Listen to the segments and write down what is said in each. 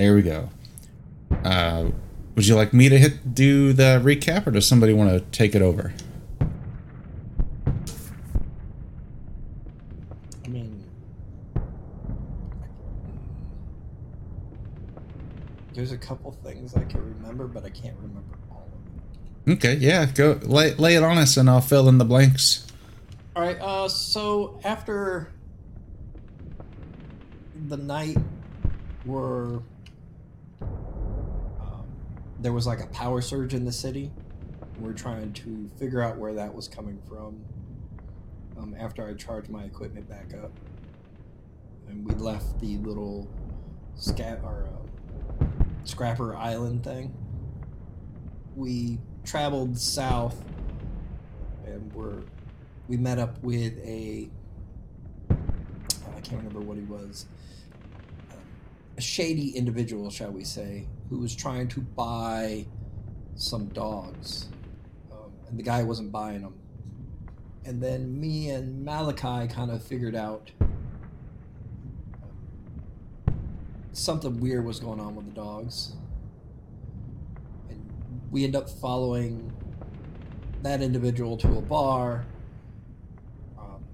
There we go. Uh, would you like me to hit do the recap, or does somebody want to take it over? I mean, there's a couple things I can remember, but I can't remember all of them. Okay, yeah, go lay, lay it on us, and I'll fill in the blanks. All right. Uh, so after the night where um, there was like a power surge in the city, we're trying to figure out where that was coming from. Um, after I charged my equipment back up, and we left the little scat or uh, scrapper island thing, we traveled south, and we're we met up with a I can't remember what he was um, a shady individual shall we say who was trying to buy some dogs um, and the guy wasn't buying them and then me and Malachi kind of figured out um, something weird was going on with the dogs. And we end up following that individual to a bar um,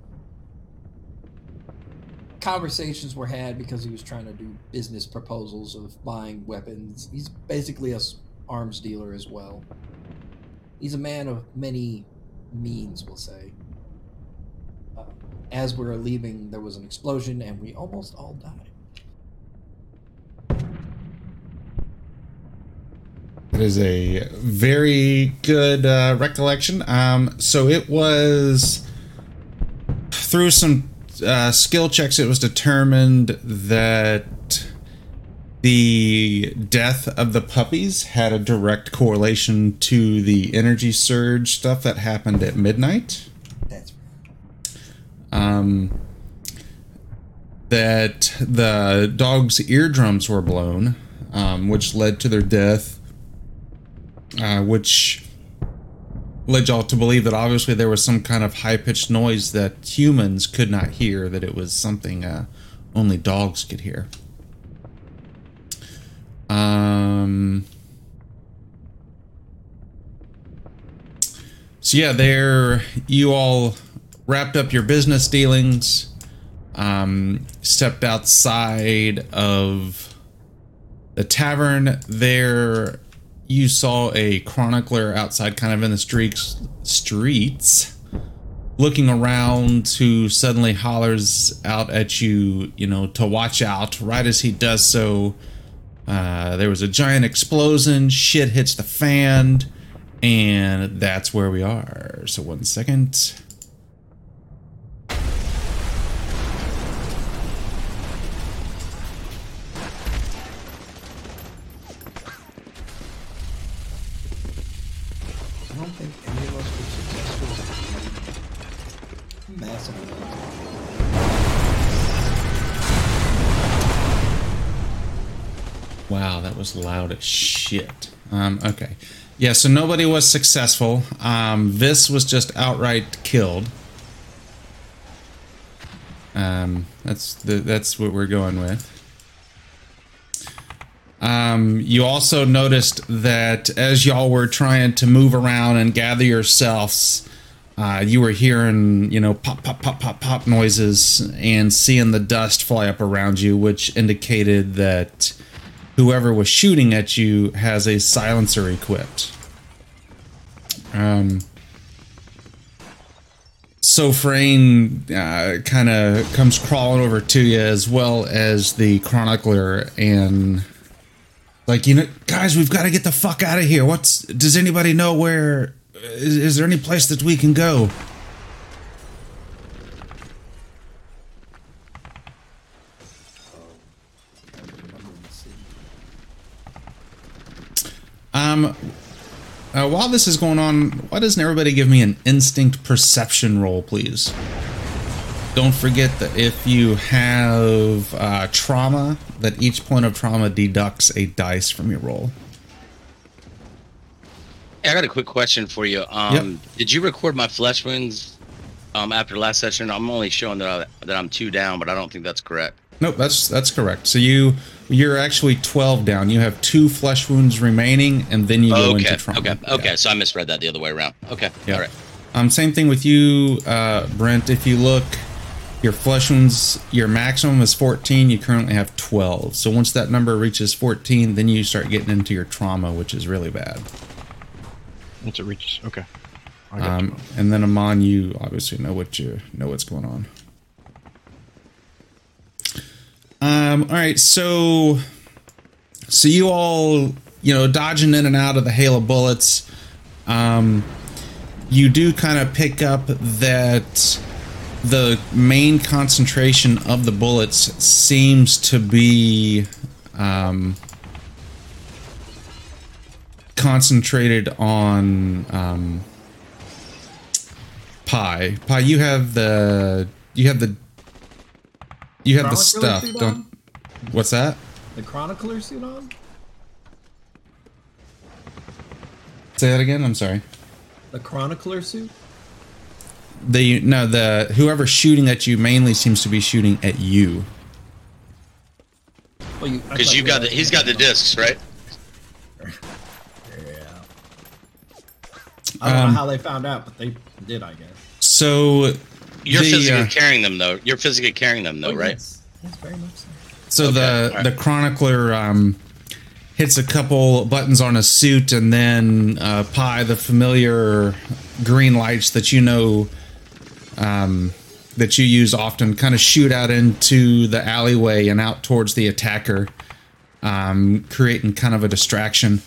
conversations were had because he was trying to do business proposals of buying weapons. He's basically a arms dealer as well. He's a man of many means, we'll say. Uh, as we were leaving, there was an explosion, and we almost all died. It is a very good uh, recollection. Um, so it was through some uh, skill checks. It was determined that the death of the puppies had a direct correlation to the energy surge stuff that happened at midnight. That's Um, that the dog's eardrums were blown, um, which led to their death, uh, which led y'all to believe that obviously there was some kind of high pitched noise that humans could not hear, that it was something uh, only dogs could hear. Um, so yeah, there you all wrapped up your business dealings, um, stepped outside of the tavern. There, you saw a chronicler outside, kind of in the streets, streets, looking around. Who suddenly hollers out at you, you know, to watch out. Right as he does so, uh, there was a giant explosion. Shit hits the fan, and that's where we are. So one second. Was loud as shit. Um, okay. Yeah, so nobody was successful. Um, this was just outright killed. Um, that's the, that's what we're going with. Um, you also noticed that as y'all were trying to move around and gather yourselves, uh, you were hearing, you know, pop, pop, pop, pop, pop noises and seeing the dust fly up around you, which indicated that whoever was shooting at you has a silencer equipped. Um, so Frayne uh, kind of comes crawling over to you as well as the chronicler and like you know guys we've got to get the fuck out of here what's does anybody know where is, is there any place that we can go um uh, while this is going on why doesn't everybody give me an instinct perception roll please don't forget that if you have uh, trauma that each point of trauma deducts a dice from your roll Hey, I got a quick question for you. Um, Did you record my flesh wounds um, after last session? I'm only showing that I, that I'm two down, but I don't think that's correct. Nope, that's that's correct. So you you're actually 12 down. You have two flesh wounds remaining, and then you go okay. into trauma. Okay. Okay. Yeah. So I misread that the other way around. Okay. Yeah. All right. Um, same thing with you, uh, Brent. If you look, your flesh wounds, your maximum is 14. You currently have 12. So once that number reaches 14, then you start getting into your trauma, which is really bad. Once it reaches, okay. I got Um, and then Amon, you obviously know what you know what's going on. Um, all right, so so you all you know dodging in and out of the hail of bullets. Um, you do kind of pick up that the main concentration of the bullets seems to be um, concentrated on um, Pi. Pi, you have the you have the you have the stuff. Don't. on? What's that? The chronicler suit on? Say that again. I'm sorry. The chronicler suit? The no the whoever's shooting at you mainly seems to be shooting at you. Well, you Because you've got the, he's got the discs, right? Yeah. I don't Um, know how they found out, but they did, I guess. So You're the, physically uh, carrying them though. You're physically carrying them though, Oh, right? Yes, yes, very much so. So Okay, the alright. the chronicler um, hits a couple buttons on a suit, and then uh, Pi, the familiar green lights that you know um, that you use often, kind of shoot out into the alleyway and out towards the attacker, um, creating kind of a distraction.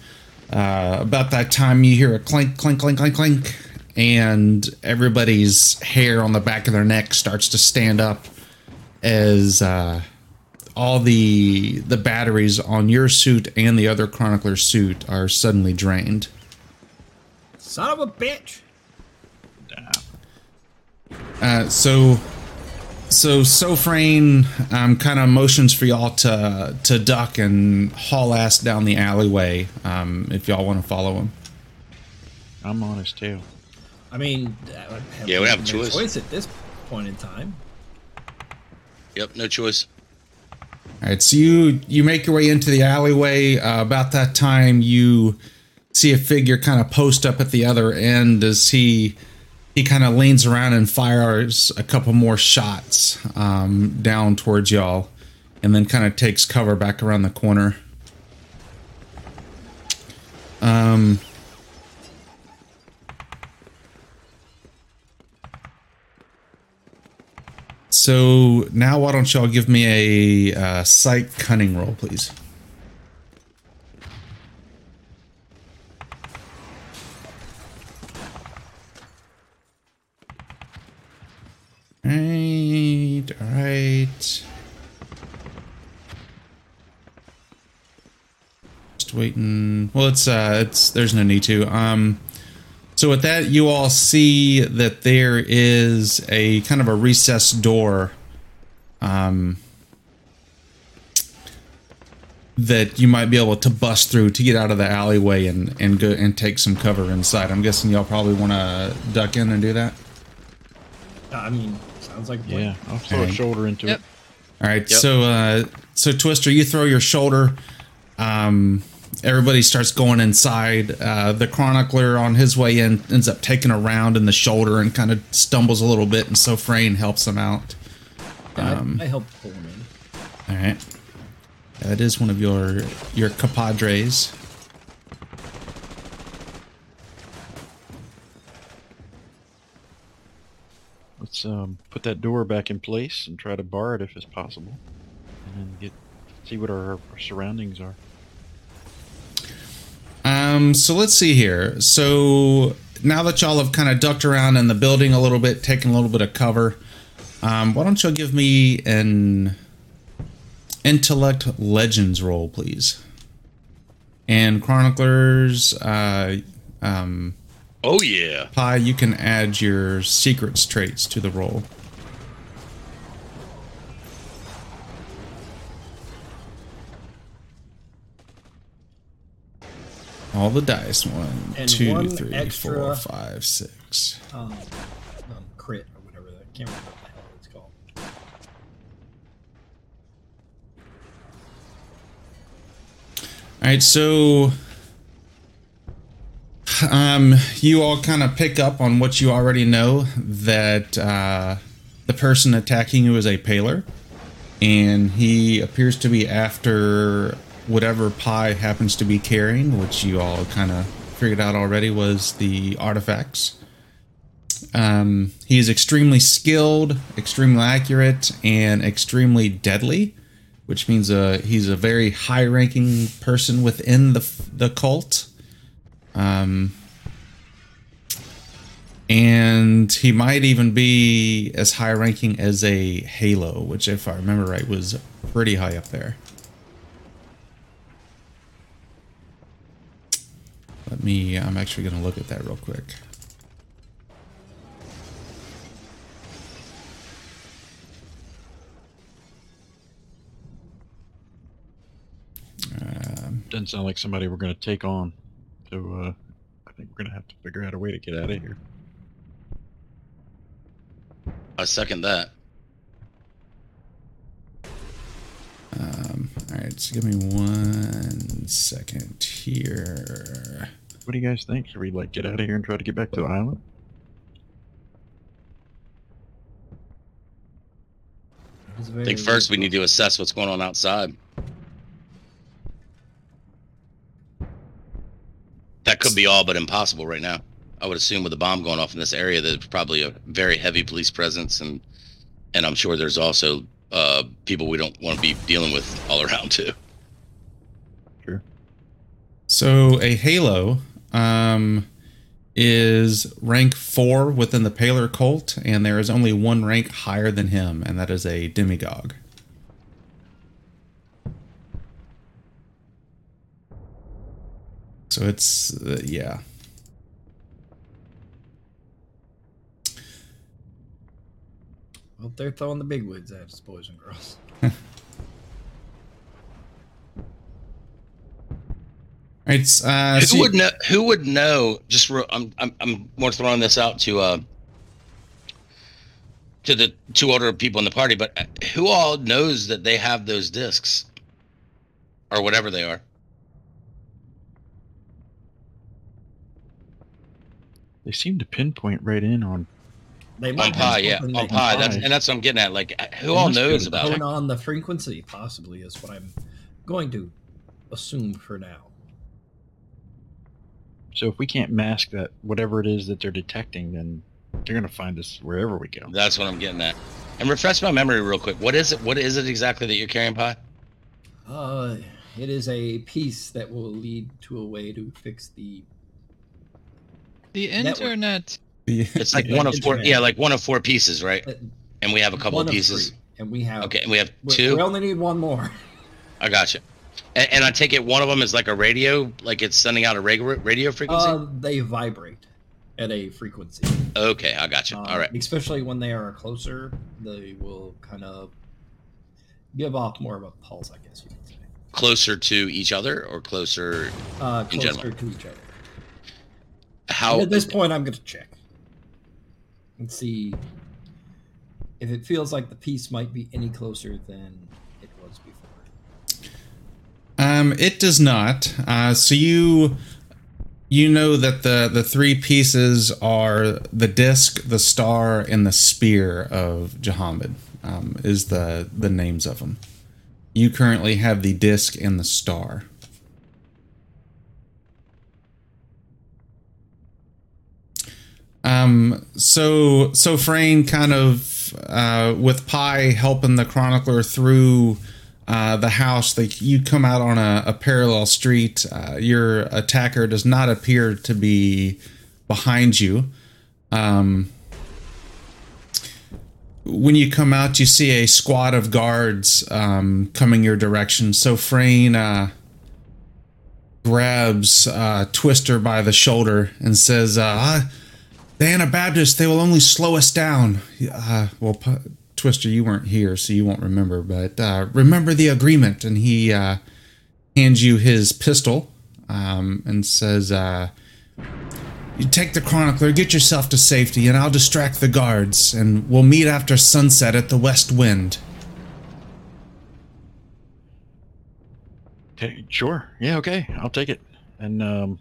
Uh, about that time, you hear a clink, clink, clink, clink, clink, and everybody's hair on the back of their neck starts to stand up as uh, all the the batteries on your suit and the other chronicler's suit are suddenly drained. Son of a bitch! Uh, so so Sofrain um, kind of motions for y'all to to duck and haul ass down the alleyway um, if y'all want to follow him. I'm on his tail. I mean, uh, Yeah, we have a no choice. at this point in time. Yep. No choice. All right, so you you make your way into the alleyway. Uh, about that time, you see a figure kind of post up at the other end as he he kind of leans around and fires a couple more shots um, down towards y'all, and then kind of takes cover back around the corner. Um. So now, why don't y'all give me a uh, sight cunning roll, please? Right, all right. Just waiting. Well, it's uh, it's there's no need to. Um, so with that, you all see that there is a kind of a recessed door, um, that you might be able to bust through to get out of the alleyway and and go and take some cover inside. I'm guessing y'all probably want to duck in and do that. Uh, I mean, sounds like. Yeah, I'll throw Okay. a shoulder into Yep. it. All right, Yep. so uh, so Twister, you throw your shoulder. Um, everybody starts going inside. Uh, the chronicler on his way in ends up taking a round in the shoulder and kind of stumbles a little bit, and so Frayne helps him out. Yeah, I- Um, I, helped pull him in. All right, that is one of your your compadres. Let's um, put that door back in place and try to bar it if it's possible, and then get see what our, our surroundings are. Um, so let's see here. So now that y'all have kind of ducked around in the building a little bit, taking a little bit of cover, um, why don't y'all give me an intellect legends roll, please? And chroniclers, uh, um, Oh yeah. Pi, you can add your secrets traits to the roll. all the dice. One, two, one three, extra, four, five, six. Um, um, crit or whatever. I can't remember what the hell it's called. All right, so um, you all kind of pick up on what you already know that uh, the person attacking you is a paler, and he appears to be after whatever Pi happens to be carrying, which you all kind of figured out already was the artifacts. Um, he is extremely skilled, extremely accurate, and extremely deadly, which means uh, he's a very high-ranking person within the the cult. Um, and he might even be as high-ranking as a Halo, which, if I remember right, was pretty high up there. Let me. I'm actually going to look at that real quick. Um, Doesn't sound like somebody we're going to take on. So uh, I think we're going to have to figure out a way to get out of here. I second that. Um, all right, so give me one second here. What do you guys think? Should we like get out of here and try to get back to the island? I think first we need to assess what's going on outside. That could be all but impossible right now. I would assume with the bomb going off in this area, there's probably a very heavy police presence, and and I'm sure there's also uh, people we don't want to be dealing with all around too. Sure. So a Halo um, is rank four within the Paler cult, and there is only one rank higher than him, and that is a demigod. So it's uh, yeah. Well, they're throwing the big woods at us, boys and girls. It's uh, who so- would know? Who would know? Just re- I'm I'm I'm more throwing this out to uh to the two older people in the party, but uh, who all knows that they have those discs or whatever they are? They seem to pinpoint right in on. They On might have pie, yeah, on they pie. That's and that's what I'm getting at. Like, uh, who They all must be able knows about it? on the frequency, possibly, is what I'm going to assume for now. So if we can't mask that whatever it is that they're detecting, then they're gonna find us wherever we go. That's what I'm getting at. And refresh my memory real quick. What is it? What is it exactly that you're carrying, Pi? Uh, it is a piece that will lead to a way to fix the. The Network. internet. It's like Yeah, one of four. internet. Yeah, like one of four pieces, right? uh, And we have a couple one of pieces. three, and we have. Okay, and we have we- two. We only need one more. I got you. And, and I take it one of them is like a radio, like it's sending out a radio radio frequency. Uh, they vibrate at a frequency. okay, I got you. Um, All right. Especially when they are closer, they will kind of give off more of a pulse, I guess you could say. Closer to each other or closer? Uh, closer to each other. How? And at this point, I'm going to check and see if it feels like the piece might be any closer than it was before. Um, it does not. Uh, so you you know that the the three pieces are the disc, the star, and the spear of Jehammed. Um, is the the names of them. You currently have the disc and the star. Um, so so Frayne kind of uh, with Pi helping the chronicler through uh, the house. Like you come out on a, a parallel street. Uh, your attacker does not appear to be behind you. Um, when you come out, you see a squad of guards um, coming your direction. So Frayne uh, grabs uh, Twister by the shoulder and says, uh, "Ah, "The Anabaptists, they will only slow us down." Well, Twister, you weren't here, so you won't remember. But uh, remember the agreement, and he uh, hands you his pistol um, and says, uh, "You take the chronicler, get yourself to safety, and I'll distract the guards, and we'll meet after sunset at the West Wind." Sure. Yeah, okay. I'll take it. And um,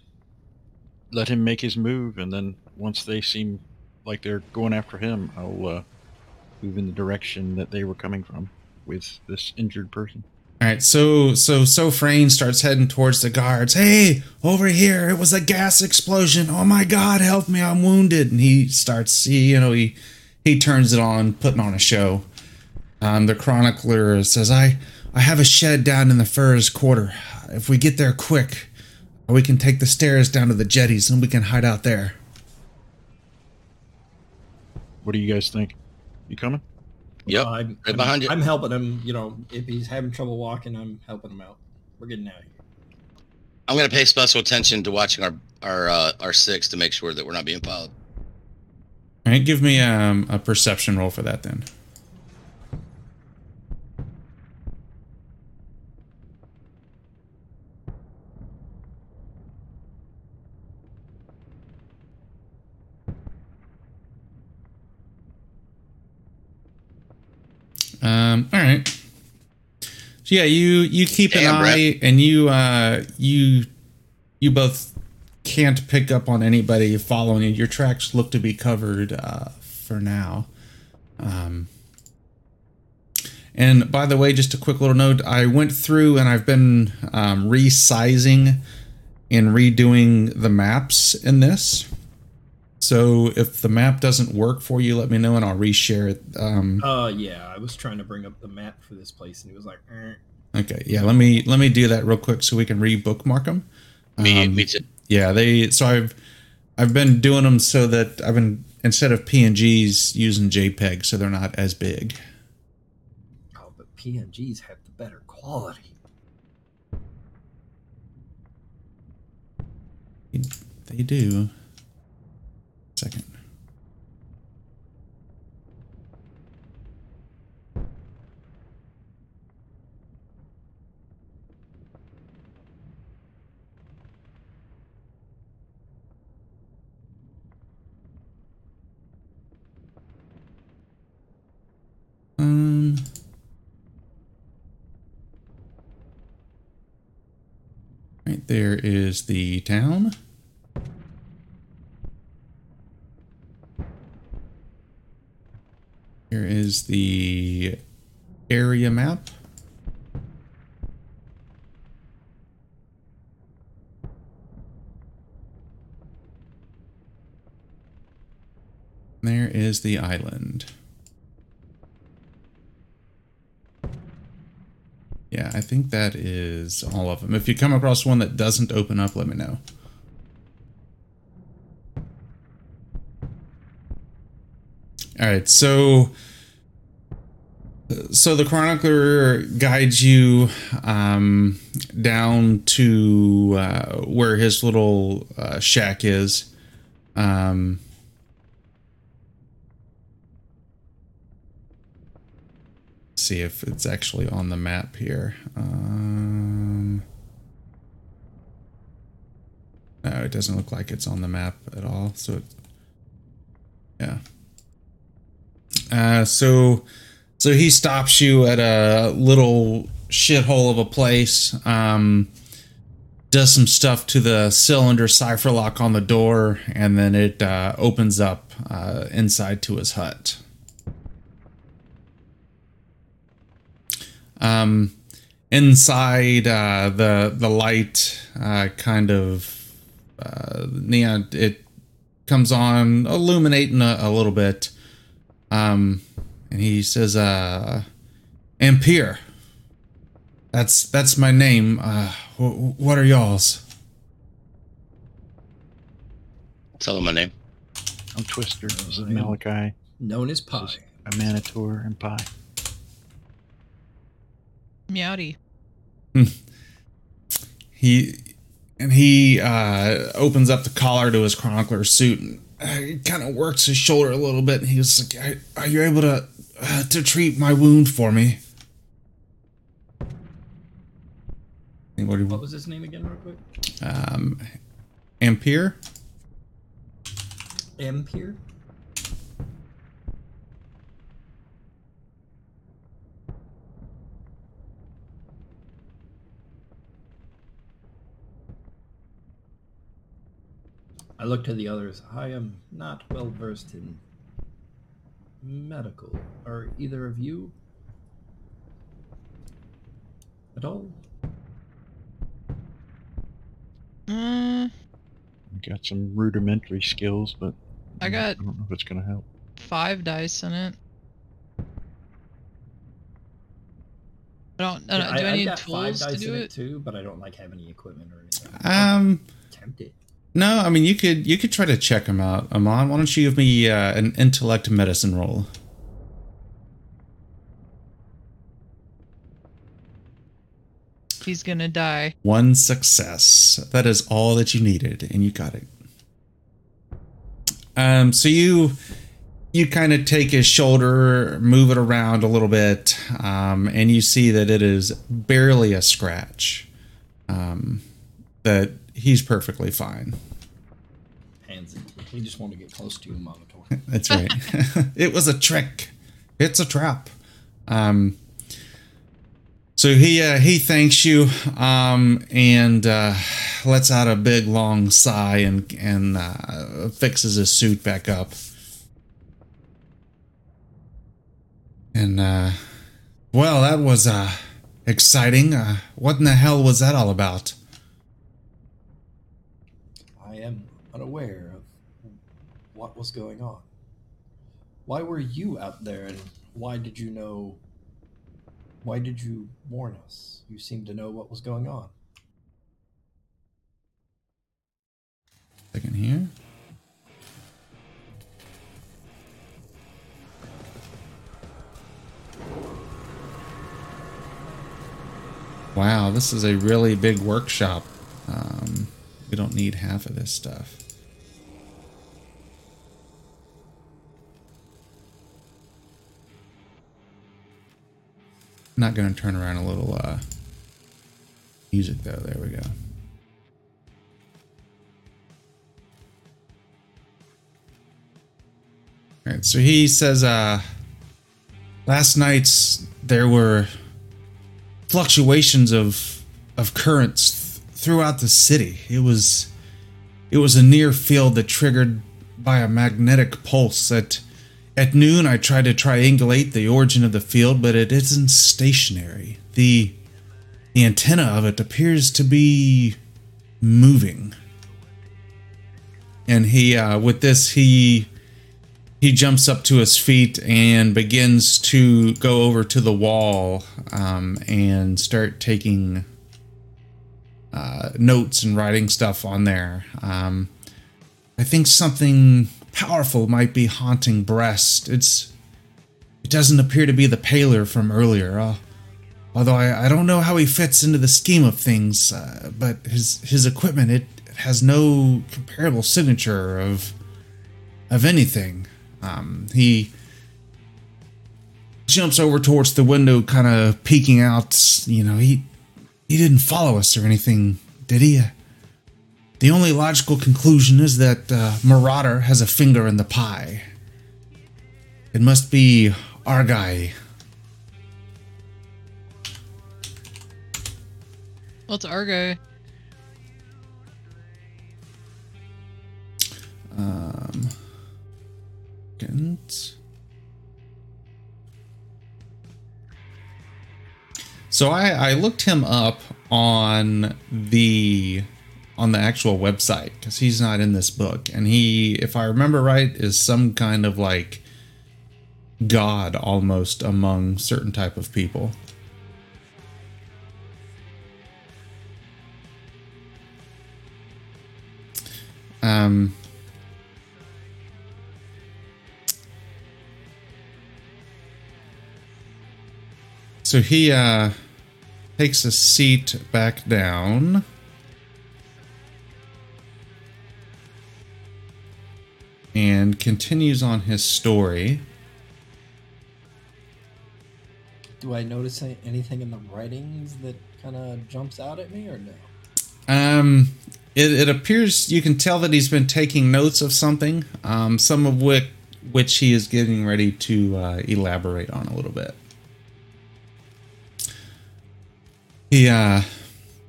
let him make his move. And then once they seem like they're going after him, I'll uh, move in the direction that they were coming from with this injured person. All right, so so so Frayne starts heading towards the guards. Hey, over here! It was a gas explosion. Oh my God, help me! I'm wounded. And he starts, he you know he he turns it on, putting on a show. Um, the chronicler says, "I I have a shed down in the Furs Quarter. If we get there quick, we can take the stairs down to the jetties and we can hide out there." What do you guys think? You coming? Yep. Uh, I'm, right I'm- behind you. I'm helping him. You know, if he's having trouble walking, I'm helping him out. We're getting out of here. I'm gonna pay special attention to watching our our uh, our six to make sure that we're not being followed. All right, give me um, a perception roll for that then. Um, all right. So yeah, you you keep an Damn, Brett. eye, and you uh you you both can't pick up on anybody following you. Your tracks look to be covered uh, for now. Um, and by the way, just a quick little note: I went through and I've been um, resizing and redoing the maps in this. So if the map doesn't work for you, let me know and I'll reshare it. Um, Uh, yeah, I was trying to bring up the map for this place, and he was like, eh. okay, yeah, let me let me do that real quick so we can re-bookmark them. Me, Um, me too. Yeah, they. So I've I've been doing them so that I've been instead of PNGs using JPEG, so they're not as big. "Oh, but PNGs have the better quality." They do. Second. Um. Right there is the town. Here is the area map. There is the island. Yeah, I think that is all of them. If you come across one that doesn't open up, let me know. All right, so so the chronicler guides you um, down to uh, where his little uh, shack is. Um, see if it's actually on the map here. Um, no, it doesn't look like it's on the map at all. So, it, yeah. Uh, so, so he stops you at a little shithole of a place. Um, does some stuff to the cylinder cipher lock on the door, and then it uh, opens up uh, inside to his hut. Um, inside, uh, the the light uh, kind of uh, neon it comes on, illuminating a, a little bit. Um, and he says, uh, Ampere. That's that's my name. Uh, wh- what are y'all's? Tell him my name. I'm Twister. This is I am- Malachi. Known as Pi. A Manitor and Pi. Meowdy. He and he uh, opens up the collar to his chronicler suit and uh, kind of works his shoulder a little bit. And he was like, "Are- "Are you able to uh, to treat my wound for me?" And What What was his name again, real quick? um, Ampere? Ampere. I look to the others. I am not well versed in medical. Are either of you at all? Mm, Got some rudimentary skills, but I got I don't know if it's gonna help. five dice in it. I don't. I don't do I, I've need got five tools to dice do in it? it too, but I don't like have any equipment or anything. Um, tempted. No, I mean you could you could try to check him out, Amon. Why don't you give me uh, an intellect medicine roll? He's gonna die. One success. That is all that you needed, and you got it. Um, so you you kind of take his shoulder, move it around a little bit, um, and you see that it is barely a scratch. Um, that he's perfectly fine. Pansy. We just want to get close to you, Monitor. That's right. it was a trick. It's a trap. Um, so he uh, he thanks you um, and uh, lets out a big long sigh and and uh, fixes his suit back up. And uh, well, that was uh, exciting. Uh, what in the hell was that all about? I am unaware of what was going on. Why were you out there, and why did you know? Why did you warn us? You seemed to know what was going on. Second here. Wow, this is a really big workshop. Um, we don't need half of this stuff. Not going to turn around a little uh, music though. There we go. All right, so he says, uh, last night there were fluctuations of of currents th- throughout the city. It was it was a near field that triggered by a magnetic pulse. At at noon, I try to triangulate the origin of the field, but it isn't stationary. the The antenna of it appears to be moving. And he, uh, with this, he he jumps up to his feet and begins to go over to the wall um, and start taking uh, notes and writing stuff on there. Um, I think something powerful might be haunting breast. It's it doesn't appear to be the paler from earlier. Uh, although I, I don't know how he fits into the scheme of things, uh, but his his equipment it, has no comparable signature of of anything. Um, he jumps over towards the window, kind of peeking out. You know, he he didn't follow us or anything, did he? The only logical conclusion is that uh, Marauder has a finger in the pie. It must be our guy. What's our guy? Um. So I, I looked him up on the on the actual website because he's not in this book, and he, if I remember right, is some kind of like god almost among certain type of people. Um, so he uh, takes a seat back down. And continues on his story. Do I notice anything in the writings that kind of jumps out at me, or no? Um, it, it appears you can tell that he's been taking notes of something, um, some of which which he is getting ready to uh, elaborate on a little bit. He uh,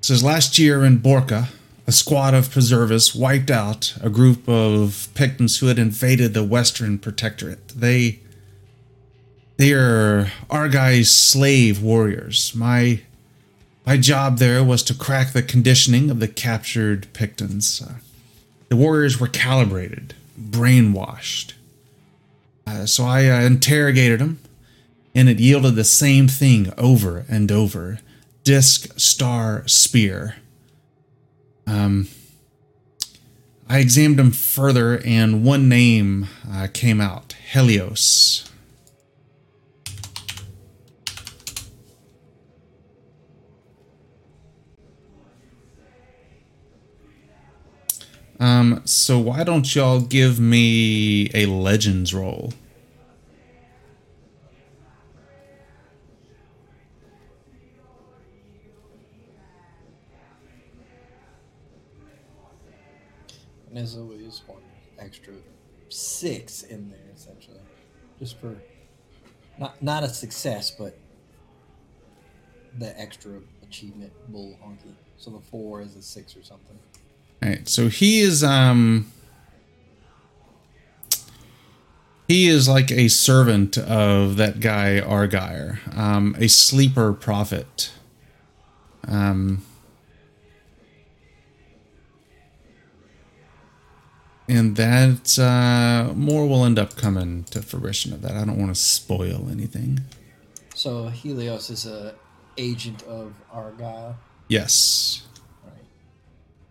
says last year in Borca, a squad of preservists wiped out a group of Pictons who had invaded the Western Protectorate. They they are Argai's slave warriors. My my job there was to crack the conditioning of the captured Pictons. Uh, the warriors were calibrated, brainwashed. Uh, so I uh, interrogated them, and it yielded the same thing over and over disc, star, spear. Um, I examined them further, and one name uh, came out Helios. Um, so why don't y'all give me a legends roll? There's always one extra six in there, essentially, just for not not a success, but the extra achievement bull honky. So the four is a six or something. All right, so he is um he is like a servant of that guy Argyre, um, a sleeper prophet. Um, and that uh, more will end up coming to fruition of that. I don't want to spoil anything. So Helios is a agent of Argyle. Yes. Right.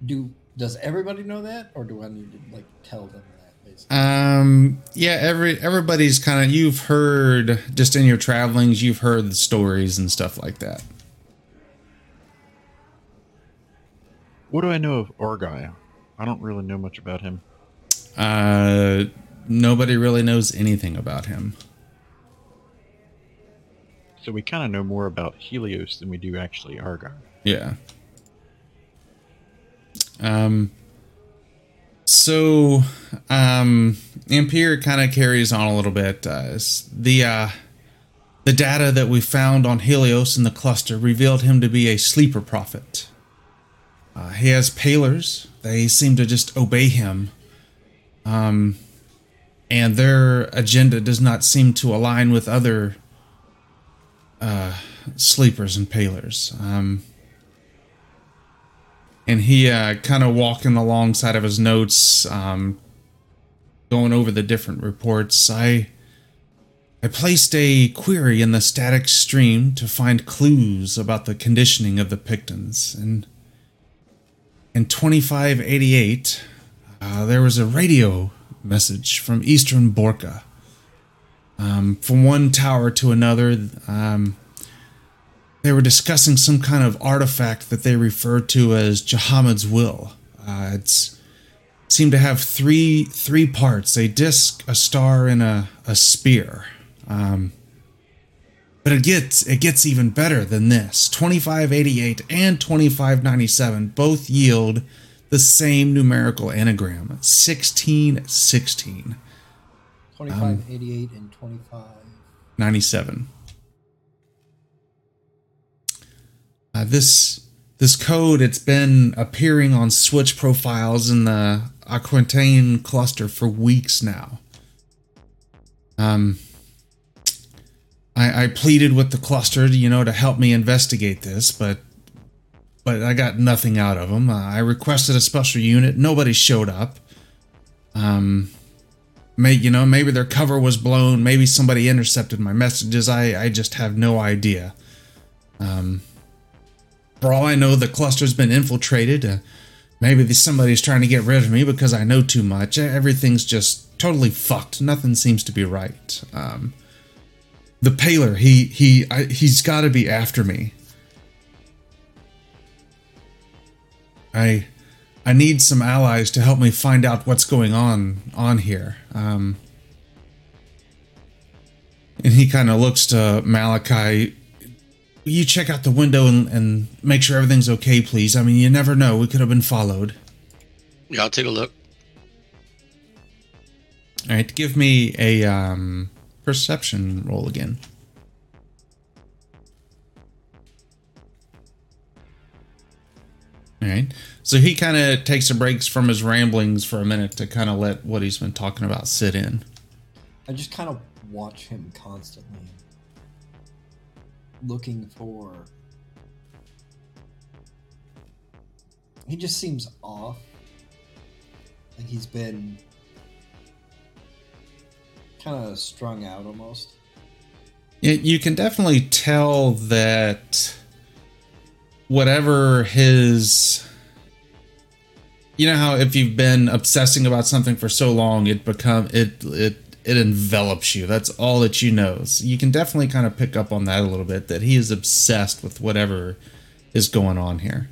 Do does everybody know that, or do I need to like tell them that? Basically? Um. Yeah. Every everybody's kind of you've heard just in your travelings. You've heard the stories and stuff like that. What do I know of Argyle? I don't really know much about him. Uh, nobody really knows anything about him. So we kind of know more about Helios than we do actually Argyle. Yeah. Um. So, um, Ampere kind of carries on a little bit. Uh, the uh, the data that we found on Helios in the cluster revealed him to be a sleeper prophet. Uh, he has palers. They seem to just obey him. Um, and their agenda does not seem to align with other uh, sleepers and palers. Um, and he uh, kind of walking alongside of his notes, um, going over the different reports. I I placed a query in the static stream to find clues about the conditioning of the Pictons, and in 2588, uh, there was a radio message from Eastern Borca. Um, from one tower to another, um, they were discussing some kind of artifact that they referred to as Jehammed's will. Uh, it's seemed to have three three parts: a disc, a star, and a, a spear. Um, but it gets it gets even better than this. 2588 and 2597 both yield the same numerical anagram, 1616. 25, 88, and 25. 97. Uh, this this code it's been appearing on switch profiles in the Aquitaine cluster for weeks now. Um, I, I pleaded with the cluster, you know, to help me investigate this, but but I got nothing out of them. Uh, I requested a special unit, nobody showed up. Um, may you know maybe their cover was blown. Maybe somebody intercepted my messages. I i just have no idea. Um for all i know the cluster's been infiltrated. Uh, maybe somebody's trying to get rid of me because i know too much. Everything's just totally fucked. Nothing seems to be right. Um the paler he he I, he's got to be after me i I need some allies to help me find out what's going on on here. Um, and he kind of looks to Malachi. You check out the window and, and make sure everything's okay, please. I mean, you never know. We could have been followed. Yeah, I'll take a look. All right, give me a um, perception roll again. All right. So he kind of takes a breaks from his ramblings for a minute to kind of let what he's been talking about sit in. I just kind of watch him constantly, looking for. He just seems off. Like he's been kind of strung out almost. Yeah, you can definitely tell that whatever his you know how if you've been obsessing about something for so long it become it it it envelops you. That's all that you know. So you can definitely kind of pick up on that a little bit that he is obsessed with whatever is going on here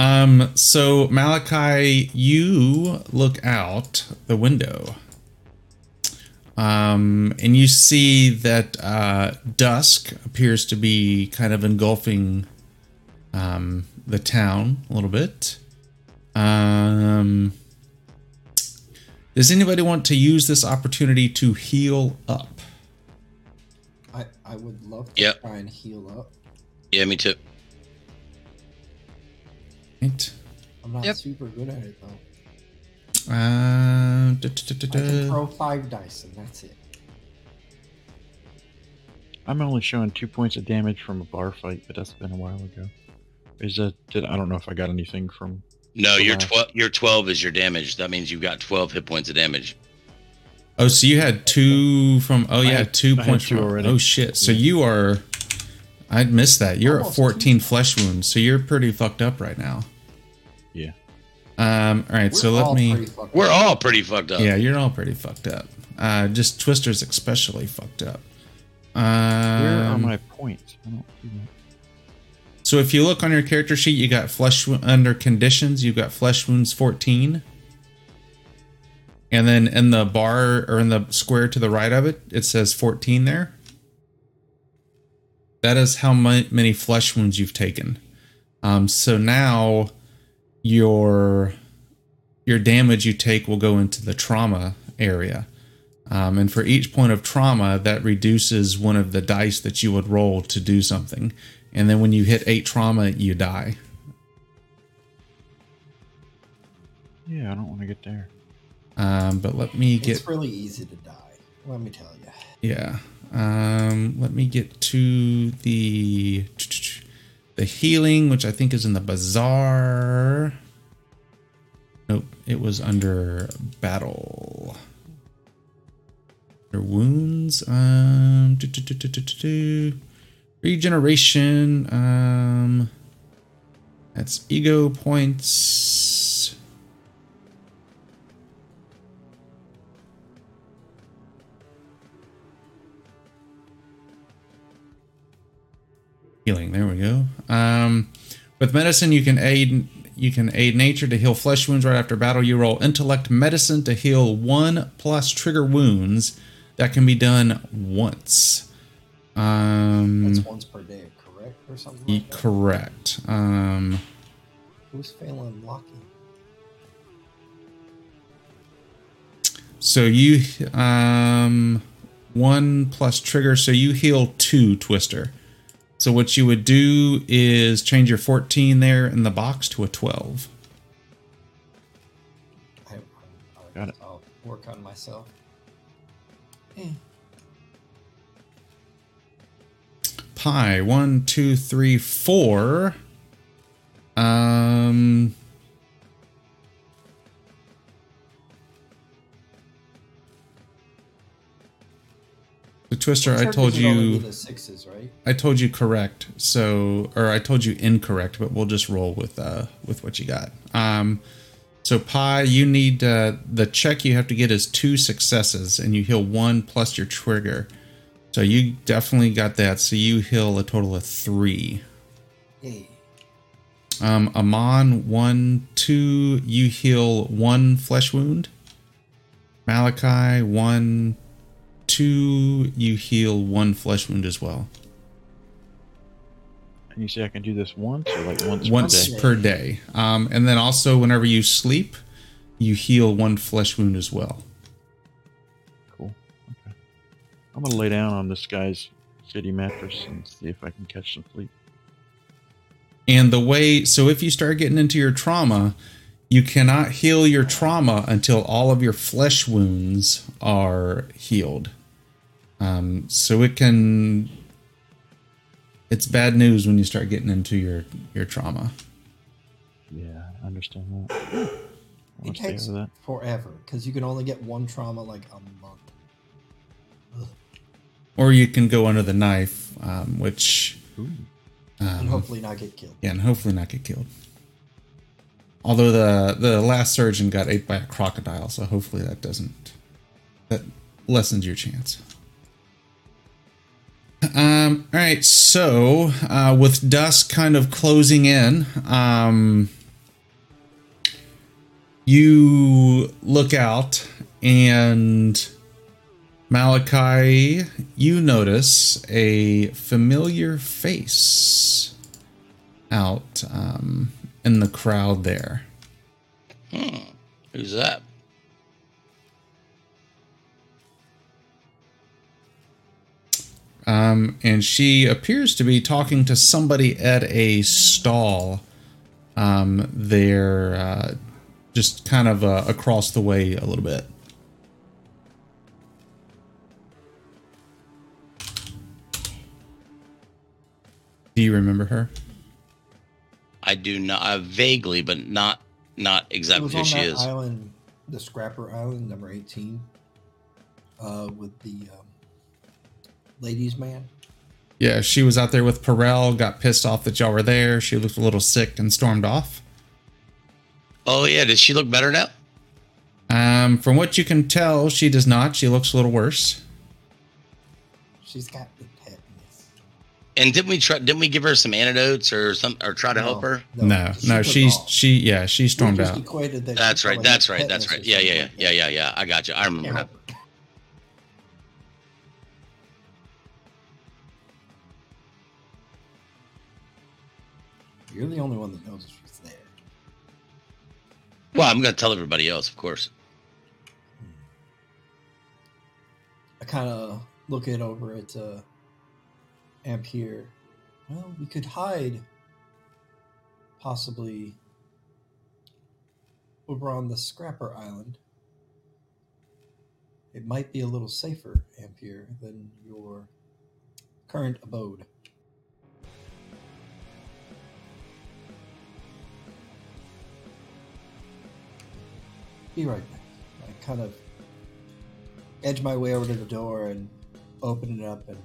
um so malachi you look out the window um, and you see that uh, dusk appears to be kind of engulfing um, the town a little bit. Um, does anybody want to use this opportunity to heal up? I I would love to Yep. try and heal up. Yeah, me too. Right. I'm not Yep. super good at it though. Uh, da, da, da, da, I can throw five dice and that's it. I'm only showing two points of damage from a bar fight, but that's been a while ago. Is that? Did, I don't know if I got anything from. No, your twelve. Your twelve is your damage. That means you've got twelve hit points of damage. Oh, so you had two from. Oh, I yeah, had- two I had points two from. already. Oh shit! So Yeah. you are. I'd missed that. You're Almost at 14 flesh wounds, so you're pretty fucked up right now. Yeah. Um. All right. so We're let me. We're up. all pretty fucked up. Yeah, you're all pretty fucked up. Uh, just Twister's especially fucked up. Um, Where are my points? I don't see that. So if you look on your character sheet, you got flesh wo- under conditions. You've got flesh wounds 14, and then in the bar or in the square to the right of it, it says 14 there. That is how mu- many flesh wounds you've taken. Um, so now your your damage you take will go into the trauma area. Um, and for each point of trauma, that reduces one of the dice that you would roll to do something. And then when you hit eight trauma, you die. Yeah, I don't want to get there. Um, but let me get It's really easy to die. Let me tell you. yeah. Um, let me get to the the healing, which I think is in the bazaar. Nope, it was under battle. Under wounds. Um, regeneration. Um, that's ego points. Healing. There we go. Um with medicine you can aid you can aid nature to heal flesh wounds right after battle. You roll intellect medicine to heal one plus trigger wounds that can be done once. Um That's once per day, correct? Or something like correct. Um Who's failing lucky? so you um one plus trigger so you heal two twister so what you would do is change your 14 there in the box to a 12 I, I, Got it. I'll work on myself. Eh. Pi. One, two, three, four. Um. The twister, I told would only be you, the sixes, right? I told you correct. So, or I told you incorrect, but we'll just roll with uh with what you got. Um. So Pi, you need uh, the check you have to get is two successes, and you heal one plus your trigger. So you definitely got that. So you heal a total of three. Yay. Um, Amon, one, two, you heal one flesh wound. Malachi, one, two, you heal one flesh wound as well. You say I can do this once or like once, Once per day? per day. Um, and then also, whenever you sleep, you heal one flesh wound as well. Cool. Okay. I'm gonna lay down on this guy's shitty mattress and see if I can catch some sleep. And the way, so if you start getting into your trauma, you cannot heal your trauma until all of your flesh wounds are healed. Um, so it can, it's bad news when you start getting into your your trauma. Yeah, I understand that. I It takes that. forever because you can only get one trauma like a month. Or you can go under the knife, um, which, Ooh. and um, hopefully not get killed. yeah, and hopefully not get killed. Although the the last surgeon got ate by a crocodile, so hopefully that doesn't that lessens your chance. Um, all right, so uh, with dusk kind of closing in, um, you look out and Malachi, you notice a familiar face out um, in the crowd there. Hmm. Who's that? Um, and she appears to be talking to somebody at a stall um, there, uh, just kind of uh, across the way a little bit. Do you remember her? I do not uh, vaguely, but not not exactly who she that is. island, the Scrapper Island, number eighteen, uh, with the um, ladies' man. Yeah, she was out there with Perel, got pissed off that y'all were there. She looked a little sick and stormed off. Oh yeah, does she look better now? Um, from what you can tell, she does not. She looks a little worse. She's got the tetanus. And didn't we try? Didn't we give her some antidotes or some, or try to help her? No, she no, took she's off. she yeah, she stormed out. equated that That's right. That's right. That's right. Yeah, yeah, yeah, yeah, yeah, yeah. I got you. I remember Can't now. You're the only one that knows she's there. Well, I'm gonna tell everybody else, of course. I kind of look it over at uh, Ampere. Well, we could hide, possibly, over on the Scrapper Island. It might be a little safer, Ampere, than your current abode. Be right back. I kind of edge my way over to the door and open it up and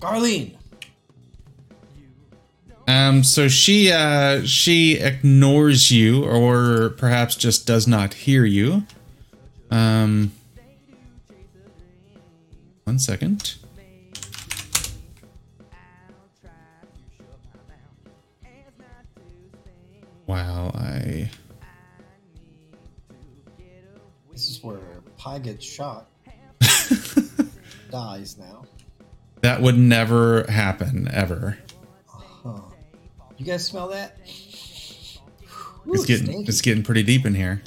Garlene Um, so she uh she ignores you, or perhaps just does not hear you. Um, one second. Wow, I where Pi gets shot dies now that would never happen ever. huh. you guys smell that Ooh, It's getting stinky. it's getting pretty deep in here.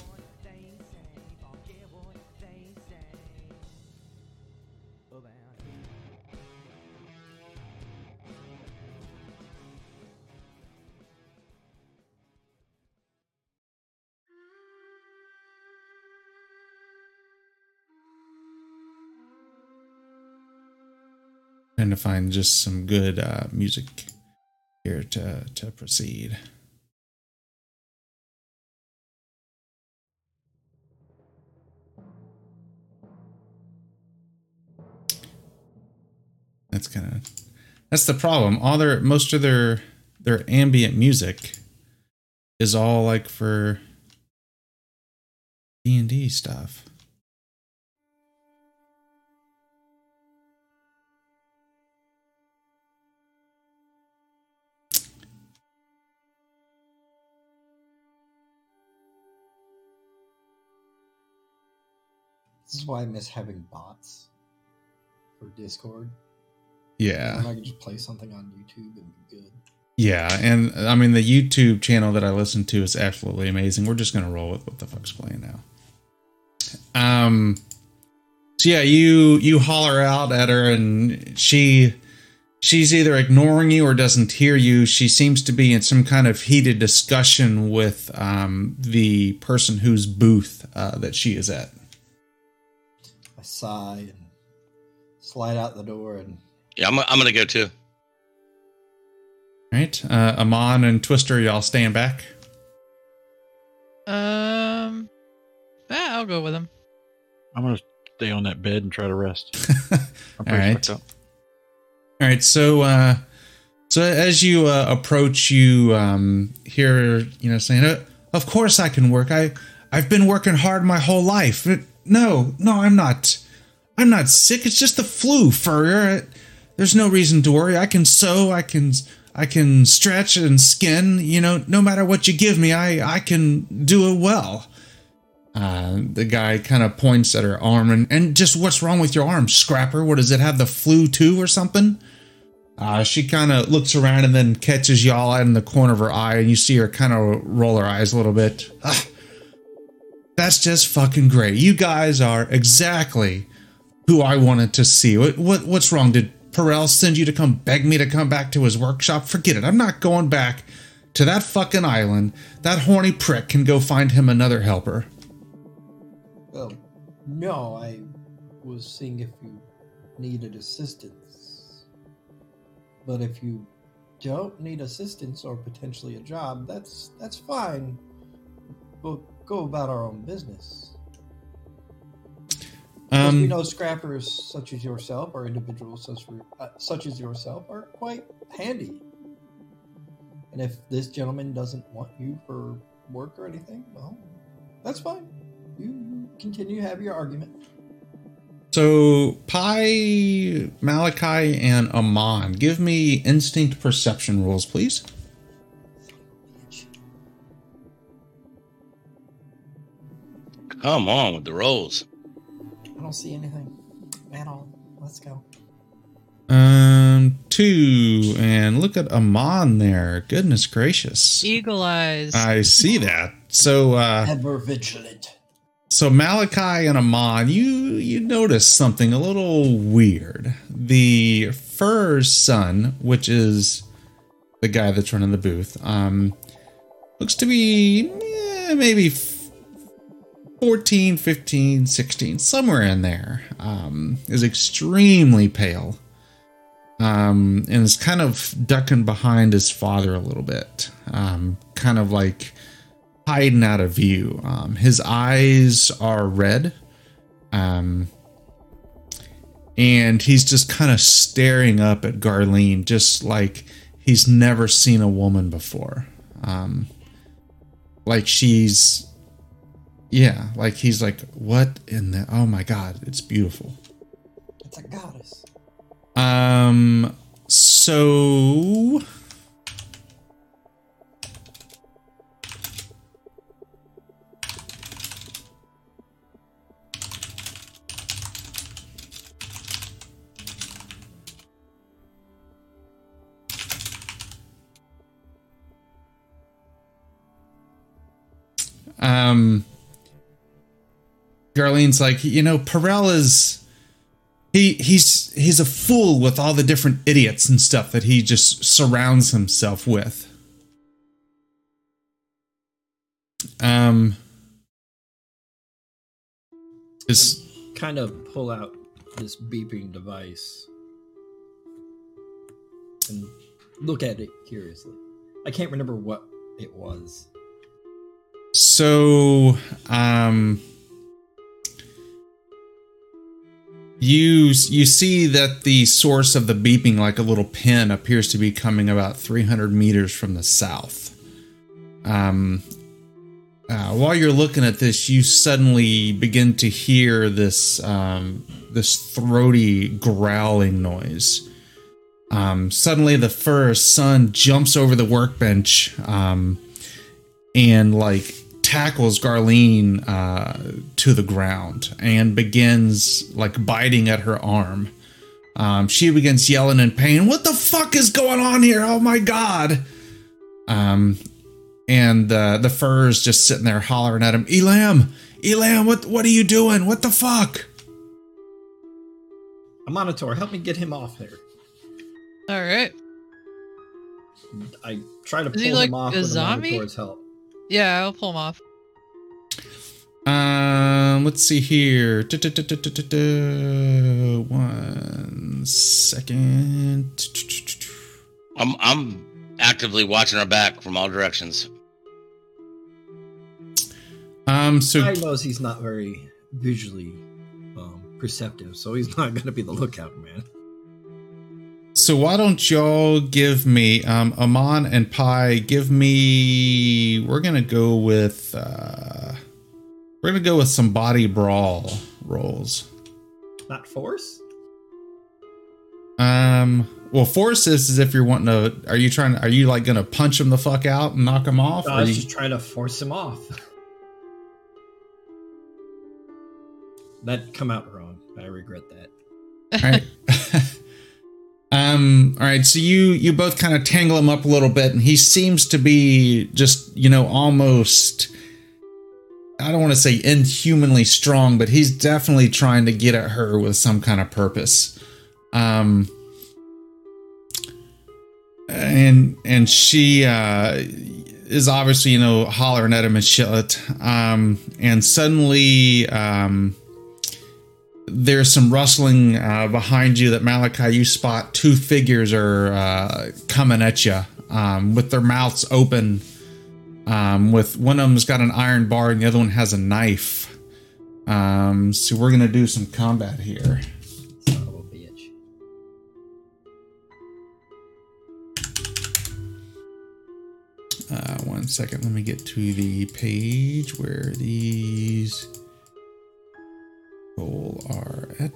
Trying to find just some good uh, music here to to proceed. That's kind of that's the problem. All their most of their their ambient music is all like for D and D stuff. This is why I miss having bots for Discord Yeah. and I can just play something on YouTube and be good Yeah, and I mean the YouTube channel that I listen to is absolutely amazing. We're just gonna roll with what the fuck's playing now. Um, So yeah, you you holler out at her, and she she's either ignoring you or doesn't hear you. She seems to be in some kind of heated discussion with um, the person whose booth uh, that she is at. I sigh and slide out the door and Yeah, I'm, I'm gonna go too. Right, uh, Amon and Twister, y'all staying back. Um, yeah, I'll go with him. I'm gonna stay on that bed and try to rest. I'm All pretty right. fucked up. All right, so uh, so as you uh, approach, you um, hear you know saying, "Uh, "Of course I can work. I I've been working hard my whole life. No, no, I'm not. I'm not sick. It's just the flu, Furrier. There's no reason to worry. I can sew. I can I can stretch and skin. You know, no matter what you give me, I I can do it well." Uh, the guy kind of points at her arm and, and just what's wrong with your arm, Scrapper? What does it have the flu too or something? Uh, she kind of looks around and then catches y'all out in the corner of her eye, and you see her kind of roll her eyes a little bit. Ah, that's just fucking great. You guys are exactly who I wanted to see. What, what what's wrong? Did Perel send you to come beg me to come back to his workshop? Forget it. I'm not going back to that fucking island. That horny prick can go find him another helper. well, no, I was seeing if you needed assistance. But if you don't need assistance or potentially a job, that's that's fine. We'll go about our own business. Because we Um, know scrappers such as yourself, or individuals such, uh, such as yourself, are quite handy. And if this gentleman doesn't want you for work or anything, well, that's fine. You you continue to have your argument. So, Pi, Malachi, and Amon, give me instinct perception rules, please. Come on with the rolls. I don't see anything at all. Let's go. Um, two, and look at Amon there. Goodness gracious, Eagle eyes. I see that. So, uh, Ever vigilant. so Malachi and Amon, you you notice something a little weird. The Fur's son, which is the guy that's running the booth, um, looks to be eh, maybe f- 14, 15, 16, somewhere in there. Um, is extremely pale. Um, and is kind of ducking behind his father a little bit. Um, kind of like hiding out of view. Um, his eyes are red. Um, and he's just kind of staring up at Garlene, just like he's never seen a woman before. Um, like she's, yeah, like he's like, what in the, oh my God, it's beautiful. It's a goddess. Um, so um Garlene's like, you know, Perel is he he's he's a fool with all the different idiots and stuff that he just surrounds himself with. Um is Kind of pull out this beeping device and look at it curiously. I can't remember what it was. so um you you see that the source of the beeping like a little pin appears to be coming about 300 meters from the south. Um uh, while you're looking at this you suddenly begin to hear this um this throaty growling noise. Um suddenly the first son jumps over the workbench um and like tackles Garlene uh, to the ground and begins like biting at her arm. Um, she begins yelling in pain. What the fuck is going on here? Oh my god! Um, and uh, the fur is just sitting there hollering at him. Elam, Elam, what what are you doing? What the fuck? A monitor, help me get him off there. All right. I try to Is pull he him off a with zombie? the monitor's help. Yeah, I'll pull him off. Um, let's see here. Du-du-du-du-du-du. One second. I'm I'm actively watching our back from all directions. Um, so Guy knows he's not very visually um, perceptive, so he's not going to be the lookout man. So why don't y'all give me um Amon and Pi? Give me. We're gonna go with. uh We're gonna go with some body brawl rolls. Not force? Um. Well, force is as if you're wanting to. Are you trying? Are you like gonna punch him the fuck out and knock him off? No, or I was you- just trying to force him off. that come out wrong. I regret that. All right. um. All right. So you you both kind of tangle him up a little bit, and he seems to be just you know almost. I don't want to say inhumanly strong, but he's definitely trying to get at her with some kind of purpose. Um. And and she uh is obviously you know hollering at him and shit. Um. And suddenly um there's some rustling uh, behind you that Malachi you spot two figures are uh, coming at you um, with their mouths open. Um, with one of them's got an iron bar and the other one has a knife. Um, so we're gonna do some combat here. Uh, one second let me get to the page. Where these all are at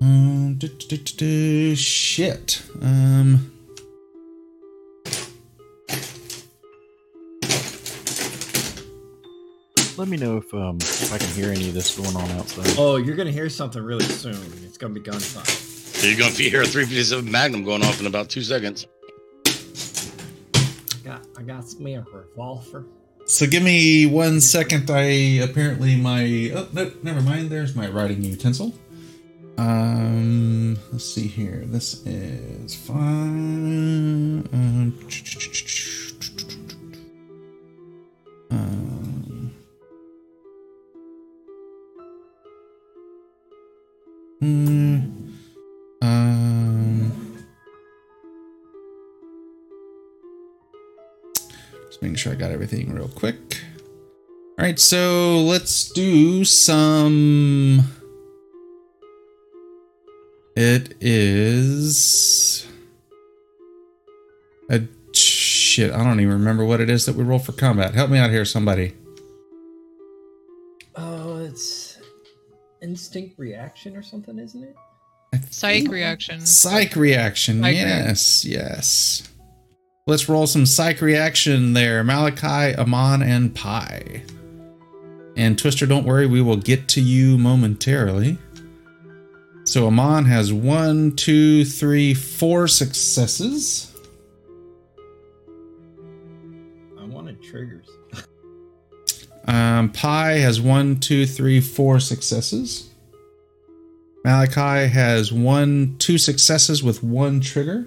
Um, shit. Um, Let me know if um if I can hear any of this going on outside. Oh, you're going to hear something really soon. It's going to be gunfire. You're gonna be hear a 357 Magnum going off in about two seconds. Got, me a revolver. so give me one second. I apparently my oh no, never mind. There's my writing utensil. Um, let's see here. This is fine. Um, um, hmm, just making sure I got everything real quick. All right, so let's do some. It is a shit. I don't even remember what it is that we roll for combat. Help me out here, somebody. Oh, it's instinct reaction or something, isn't it? I Psych think- reaction. Psych reaction. Psych yes, yes. Let's roll some psych reaction there. Malachi, Amon, and Pi. And Twister, don't worry, we will get to you momentarily. So Amon has one, two, three, four successes. I wanted triggers. Um, Pi has one, two, three, four successes. Malachi has one, two successes with one trigger.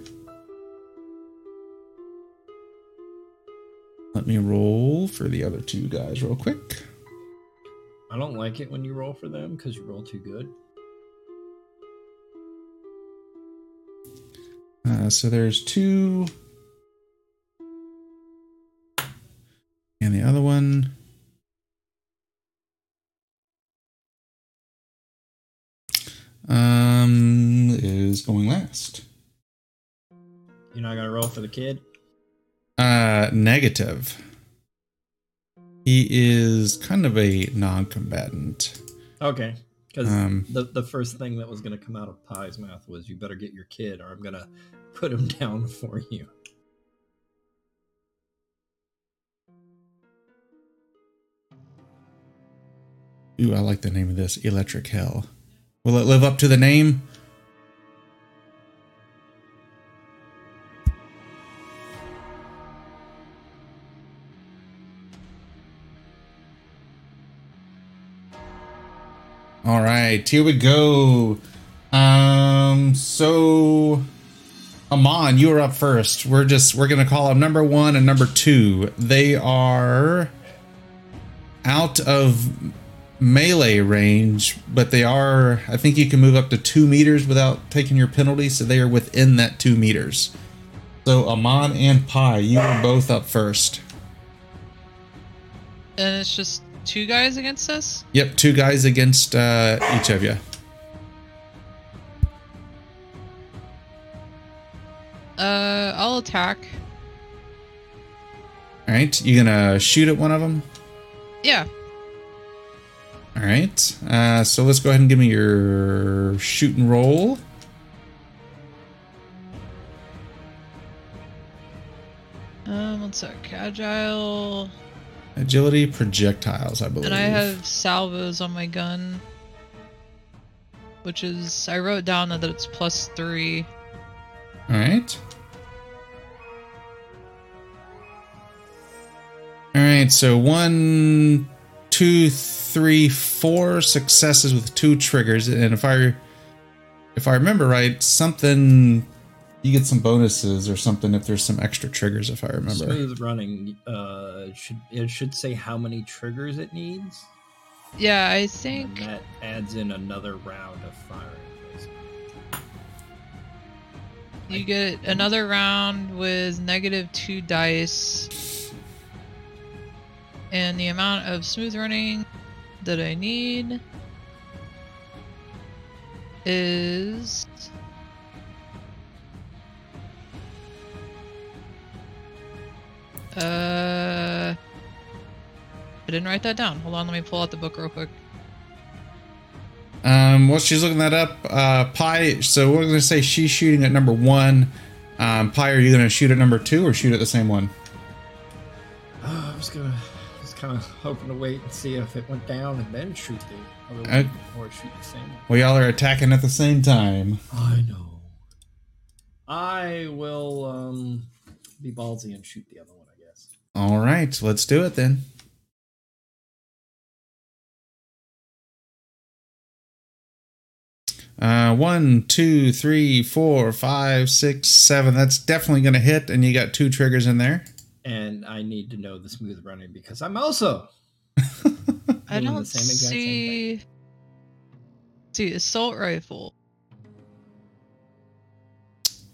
Let me roll for the other two guys real quick. I don't like it when you roll for them because you roll too good. Uh, so there's two. And the other one. Um, is going last. You're not going to roll for the kid? Uh, negative. He is kind of a non-combatant. Okay. Because Um, the, the first thing that was going to come out of Pi's mouth was, you better get your kid or I'm going to put him down for you. Ooh, I like the name of this, Electric Hell. Will it live up to the name? All right, here we go. Um, so Amon, you are up first. We're just we're gonna call them number one and number two. They are out of melee range, but they are. I think you can move up to two meters without taking your penalty, so they are within that two meters. So Amon and Pi, you are both up first. And it's just two guys against us? Yep, two guys against uh, each of you. Uh, I'll attack. All right, you gonna shoot at one of them? Yeah. All right. Uh, so let's go ahead and give me your shoot and roll. Um, one sec. Agile. Agility projectiles, I believe. And I have salvos on my gun. Which is, I wrote down that it's plus three. All right. All right. So one, two, three, four successes with two triggers, and if I, if I remember right, something you get some bonuses or something if there's some extra triggers. If I remember. Smooth running. Uh, should it should say how many triggers it needs? Yeah, I And think. that adds in another round of firing. basically. You get another round with negative two dice. And the amount of smooth running that I need is. Uh. I didn't write that down. Hold on, let me pull out the book real quick. Um, while she's looking that up, uh, Pi. So we're gonna say she's shooting at number one. Um, Pi, are you gonna shoot at number two or shoot at the same one? I was gonna, I was kind of hoping to wait and see if it went down and then shoot the other I- one, or shoot the same. one. Well, y'all are attacking at the same time. I know. I will um be ballsy and shoot the other one. I guess. All right, let's do it then. Uh, one, two, three, four, five, six, seven. That's definitely gonna hit, and you got two triggers in there. And I need to know the smooth running because I'm also I doing the don't same exact same see. See, assault rifle.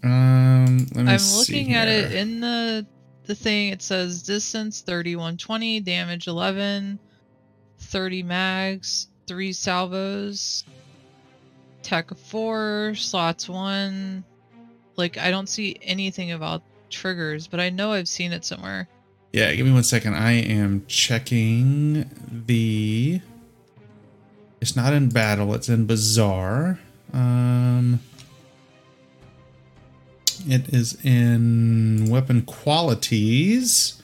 Um, let me I'm see looking at it in the the thing. It says distance 3120, damage 11, 30 mags, three salvos, tech four, slots one. Like I don't see anything about triggers, but I know I've seen it somewhere. Yeah, give me one second. I am checking the. It's not in battle. It's in bazaar. Um, it is in weapon qualities.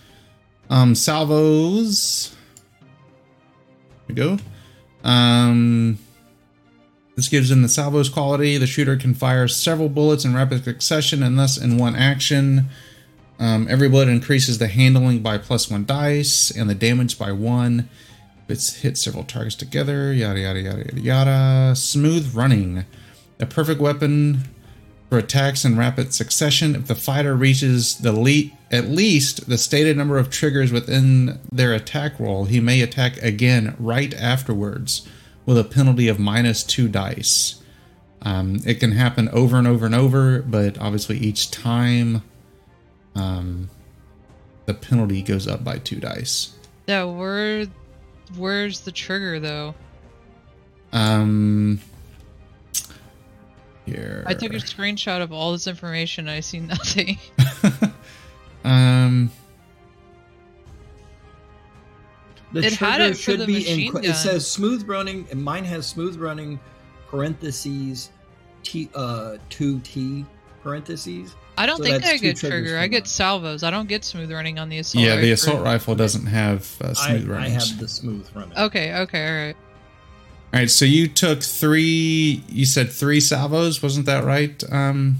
Um, salvos. We go. Um, this gives in the salvos quality. The shooter can fire several bullets in rapid succession and thus in one action. Um, every bullet increases the handling by plus one dice and the damage by one. If it's hit several targets together, yada yada yada yada yada. Smooth running. A perfect weapon for attacks in rapid succession. If the fighter reaches the le- at least the stated number of triggers within their attack roll, he may attack again right afterwards with a penalty of minus two dice. Um, it can happen over and over and over, but obviously each time um, the penalty goes up by two dice. Yeah, where where's the trigger though? Um, here. I took a screenshot of all this information. I see nothing. um, The It had trigger it for should the be in. machine qu- gun. It says smooth running, and mine has smooth running parentheses T uh two T parentheses. I don't So think I get trigger. I get salvos. I don't get smooth running on the assault. yeah, the assault rifle doesn't have uh, I, smooth I have the smooth running. Okay, okay, all right. All right, so you took three. You said three salvos, wasn't that right, um,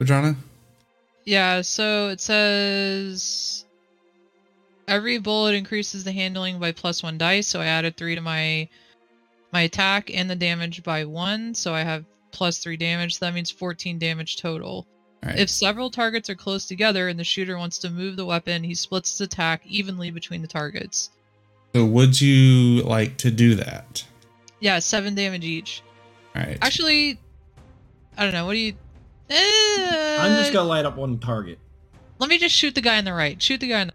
Vadrana? Yeah, so it says every bullet increases the handling by plus one dice, so I added three to my my attack and the damage by one, so I have plus three damage. So that means 14 damage total. Right. If several targets are close together and the shooter wants to move the weapon, he splits his attack evenly between the targets. So would you like to do that? Yeah, seven damage each. All right. Actually, I don't know. What do you? Eh, I'm just gonna light up one target. Let me just shoot the guy on the right. Shoot the guy on the.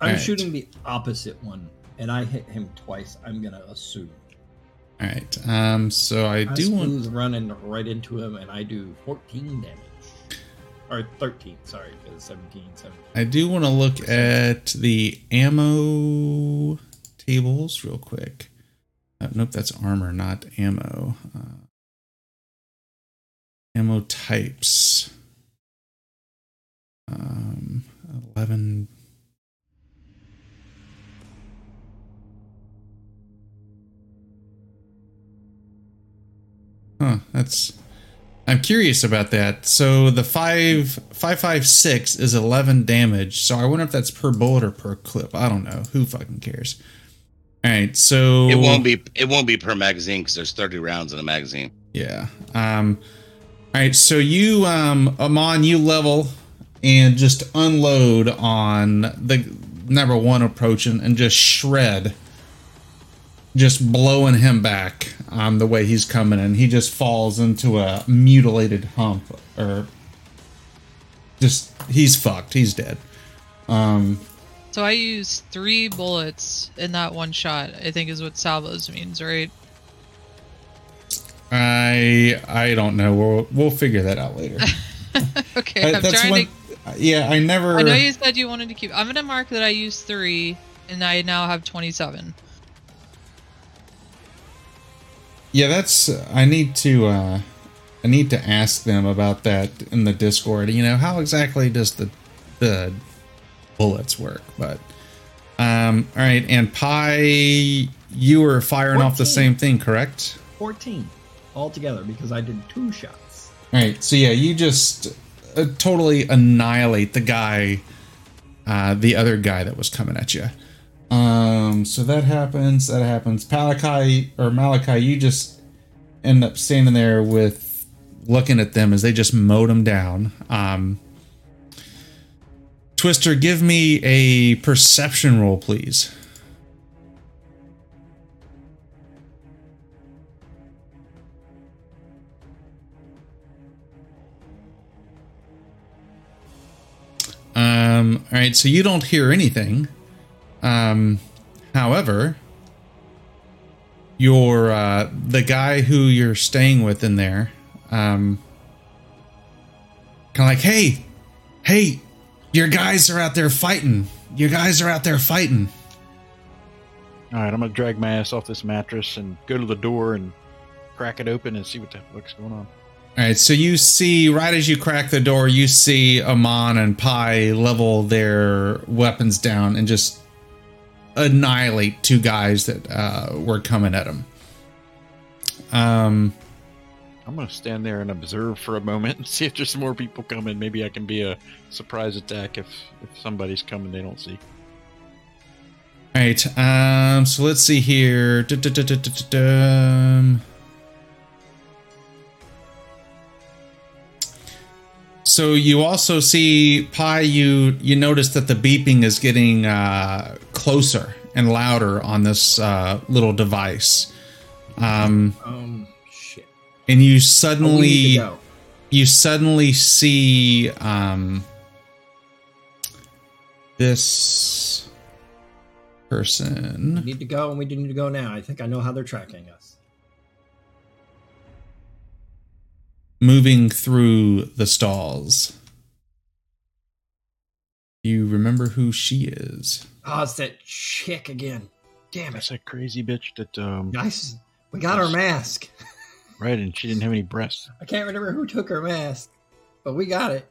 I'm Alright. shooting the opposite one, and I hit him twice. I'm gonna assume. All right. Um. So I, I do want. smooth running right into him, and I do 14 damage. Or 13, sorry, because 17, 17. I do want to look at the ammo tables real quick. Uh, nope, that's armor, not ammo. Uh, ammo types. Um, eleven. Huh. That's. I'm curious about that. So the five five five six is eleven damage. So I wonder if that's per bullet or per clip. I don't know. Who fucking cares? All right. So It won't be. It won't be per magazine because there's 30 rounds in a magazine. Yeah. Um. All right. So you, um, Amon, you level and just unload on the number one approaching and just shred, just blowing him back. Um, the way he's coming and he just falls into a mutilated hump, or just he's fucked. He's dead. Um. So I use three bullets in that one shot. I think is what salvos means, right? I I don't know. We'll we'll figure that out later. okay, I'm that's trying to. Yeah, I never. I know you said you wanted to keep. I'm gonna mark that I used three, and I now have 27. Yeah, that's. I need to. uh I need to ask them about that in the Discord. You know, how exactly does the the bullets work? But um, all right, and Pi, you were firing off the same thing, correct? 14 altogether because I did two shots. All right, so yeah, you just uh, totally annihilate the guy, uh, the other guy that was coming at you. Um, so that happens. That happens. Malachi or Malachi, you just end up standing there with looking at them as they just mowed them down. Um, Twister, give me a perception roll, please. Um, all right, so you don't hear anything. Um, however, your uh, the guy who you're staying with in there, um, kind of like, hey, hey, your guys are out there fighting. Your guys are out there fighting. All right, I'm gonna drag my ass off this mattress and go to the door and crack it open and see what the fuck's going on. All right, so you see, right as you crack the door, you see Amon and Pi level their weapons down and just annihilate two guys that uh, were coming at them. Um, I'm gonna stand there and observe for a moment and see if there's more people coming. Maybe I can be a surprise attack if if somebody's coming they don't see. all right, um, so let's see here. So you also see Pi. You you notice that the beeping is getting uh, closer and louder on this uh, little device, um, Um, shit. And you Oh, we need suddenly to go. you suddenly see um, this We person. need to go, and we need to go now. I think I know how they're tracking us. moving through the stalls. You remember who she is? Oh, it's that chick again. Damn That's it. that crazy bitch that um Nice. We got her mask. right and she didn't have any breasts. I can't remember who took her mask, but we got it.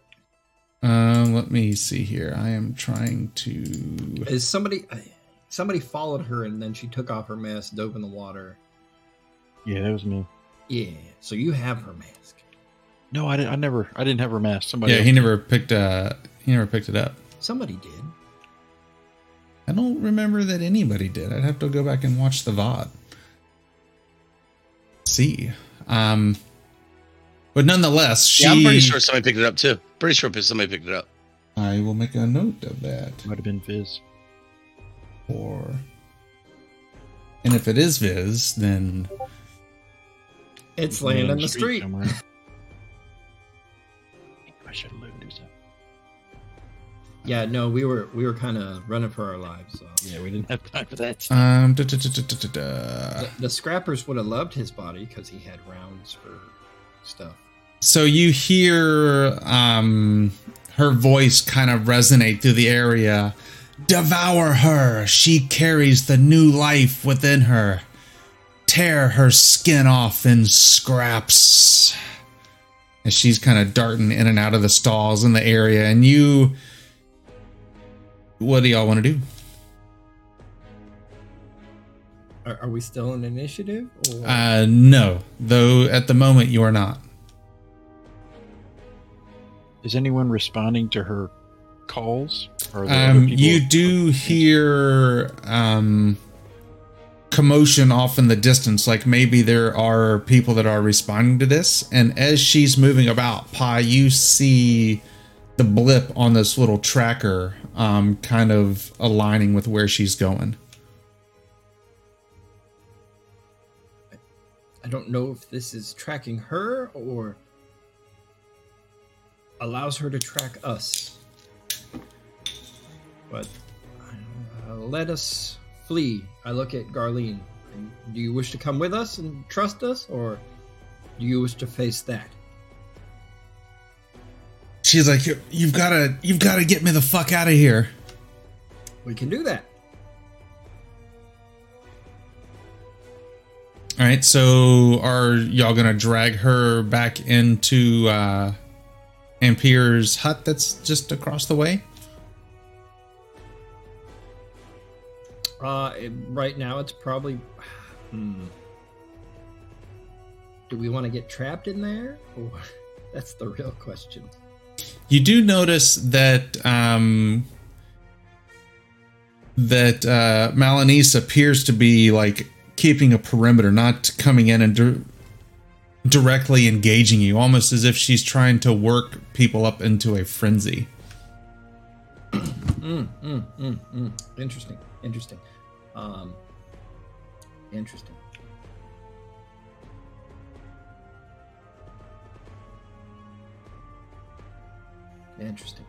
Um, let me see here. I am trying to. Is somebody somebody followed her and then she took off her mask, dove in the water. Yeah, that was me. Yeah. So you have her mask. No, I, didn't, I never I didn't have her mask. Somebody Yeah, else he did. never picked. Uh, he never picked it up. Somebody did. I don't remember that anybody did. I'd have to go back and watch the VOD. see. Um, but nonetheless, she. Yeah, I'm pretty sure somebody picked it up too. Pretty sure somebody picked it up. I will make a note of that. Might have been Viz. Or. And if it is Viz, then It's laying in the street. somewhere. I should Yeah, no, we were we were kind of running for our lives. So. Yeah, we didn't have time for that. um, da, da, da, da, da, da, da. The, the scrappers would have loved his body because he had rounds for stuff. so you hear um her voice kind of resonate through the area devour her she carries the new life within her tear her skin off in scraps as she's kind of darting in and out of the stalls in the area and you what do y'all want to do Are, are we still in initiative? Or? uh no though at the moment you are not Is anyone responding to her calls? Or are there other Um, you do hear um, commotion off in the distance, like maybe there are people that are responding to this. And as she's moving about, Pi, you see the blip on this little tracker, um, kind of aligning with where she's going. I don't know if this is tracking her or allows her to track us. But uh, let us flee. I look at Garlene. Do you wish to come with us and trust us, or do you wish to face that? She's like, "You- "You've got to, you've got to get me the fuck out of here." We can do that. All right, so are y'all gonna drag her back into uh, Ampere's hut that's just across the way? Uh, it- right now it's probably. Hmm. Do we want to get trapped in there? Or that's the real question. You do notice that um, that uh, Malanese appears to be like keeping a perimeter, not coming in and dir- directly engaging you, almost as if she's trying to work people up into a frenzy. Mm, mm, mm, mm. Interesting. Interesting. Um, interesting. Interesting.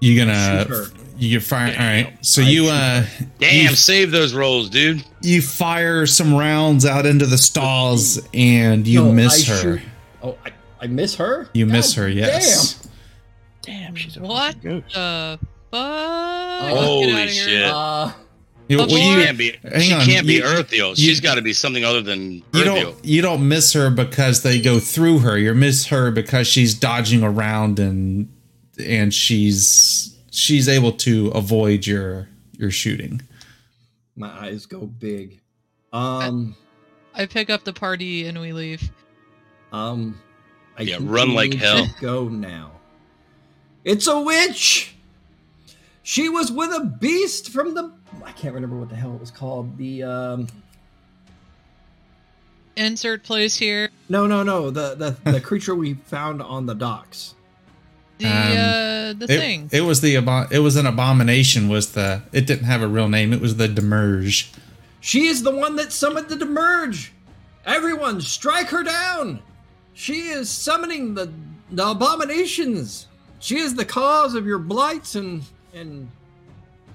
You gonna Shoot her. you fire? All right, so I you uh Damn, you, save those rolls, dude. you fire some rounds out into the stalls and you No, miss I her. shoot- Oh, I, I miss her. You miss God her, yes. Damn, she's a What fucking ghost. the fuck? Holy Get outta here. shit. Uh, You, Of well, She you- can't be. she on, can't be you- Earthiel. you- She's got to be something other than you don't you don't miss her because they go through her. You miss her because she's dodging around and and she's she's able to avoid your your shooting. my eyes go big. Um, I pick up the party and we leave. um, I Yeah, run like hell. Go now. It's a witch. She was with a beast from the. I can't remember what the hell it was called. The um. Insert place here. No, no, no. The the the creature we found on the docks. The Um, uh the It, thing. it was the abo- it was an abomination. Was the it didn't have a real name. It was the Demerge. She is the one that summoned the Demerge. Everyone, strike her down. She is summoning the the abominations. She is the cause of your blights and and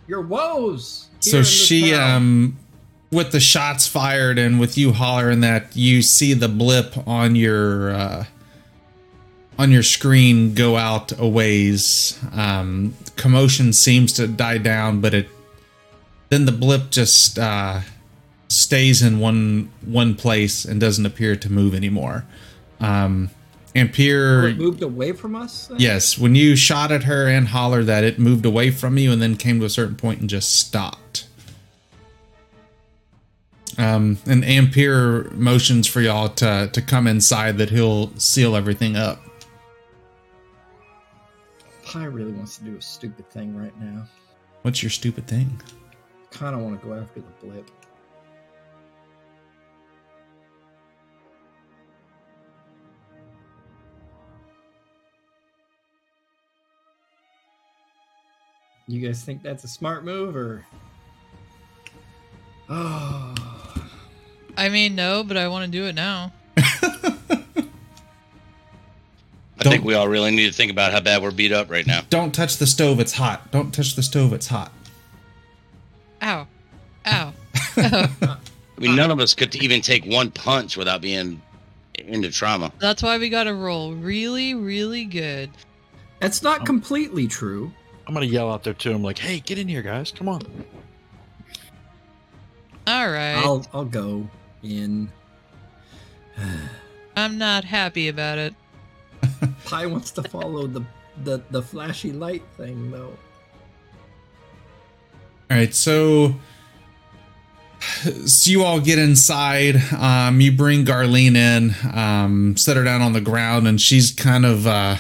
your woes. So she town. um with the shots fired and with you hollering that you see the blip on your uh on your screen go out a ways. Um commotion seems to die down, but it then the blip just uh stays in one one place and doesn't appear to move anymore. Um Ampere it moved away from us. then? Yes, when you shot at her and hollered that, it moved away from you and then came to a certain point and just stopped. Um, and Ampere motions for y'all to to come inside that he'll seal everything up. I really wants to do a stupid thing right now. What's your stupid thing? Kind of want to go after the blip. You guys think that's a smart move or? Oh. I mean, no, but I want to do it now. I think Don't- we all really need to think about how bad we're beat up right now. Don't touch the stove, it's hot. Don't touch the stove, it's hot. Ow. Ow. I mean, none of us could even take one punch without being into trauma. That's why we got to roll really, really good. that's not completely true. I'm gonna yell out there to him like, "Hey, get in here, guys! Come on!" All right. I'll I'll go in. I'm not happy about it. Pi wants to follow the the the flashy light thing though. All right, so so you all get inside. Um, you bring Garlene in, um, set her down on the ground, and she's kind of, uh,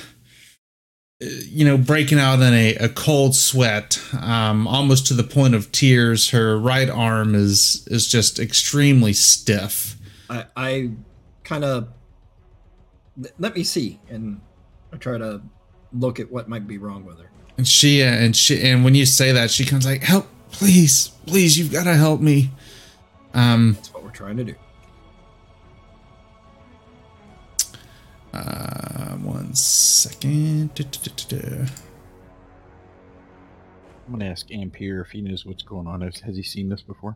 you know, breaking out in a, a cold sweat, um, almost to the point of tears. Her right arm is is just extremely stiff. I I kind of let me see, and I try to look at what might be wrong with her. And she and she and when you say that, she comes like, "Help, please, please, you've got to help me." Um, That's what we're trying to do. uh, one second. I'm gonna ask Ampere if he knows what's going on. Has, has he seen this before?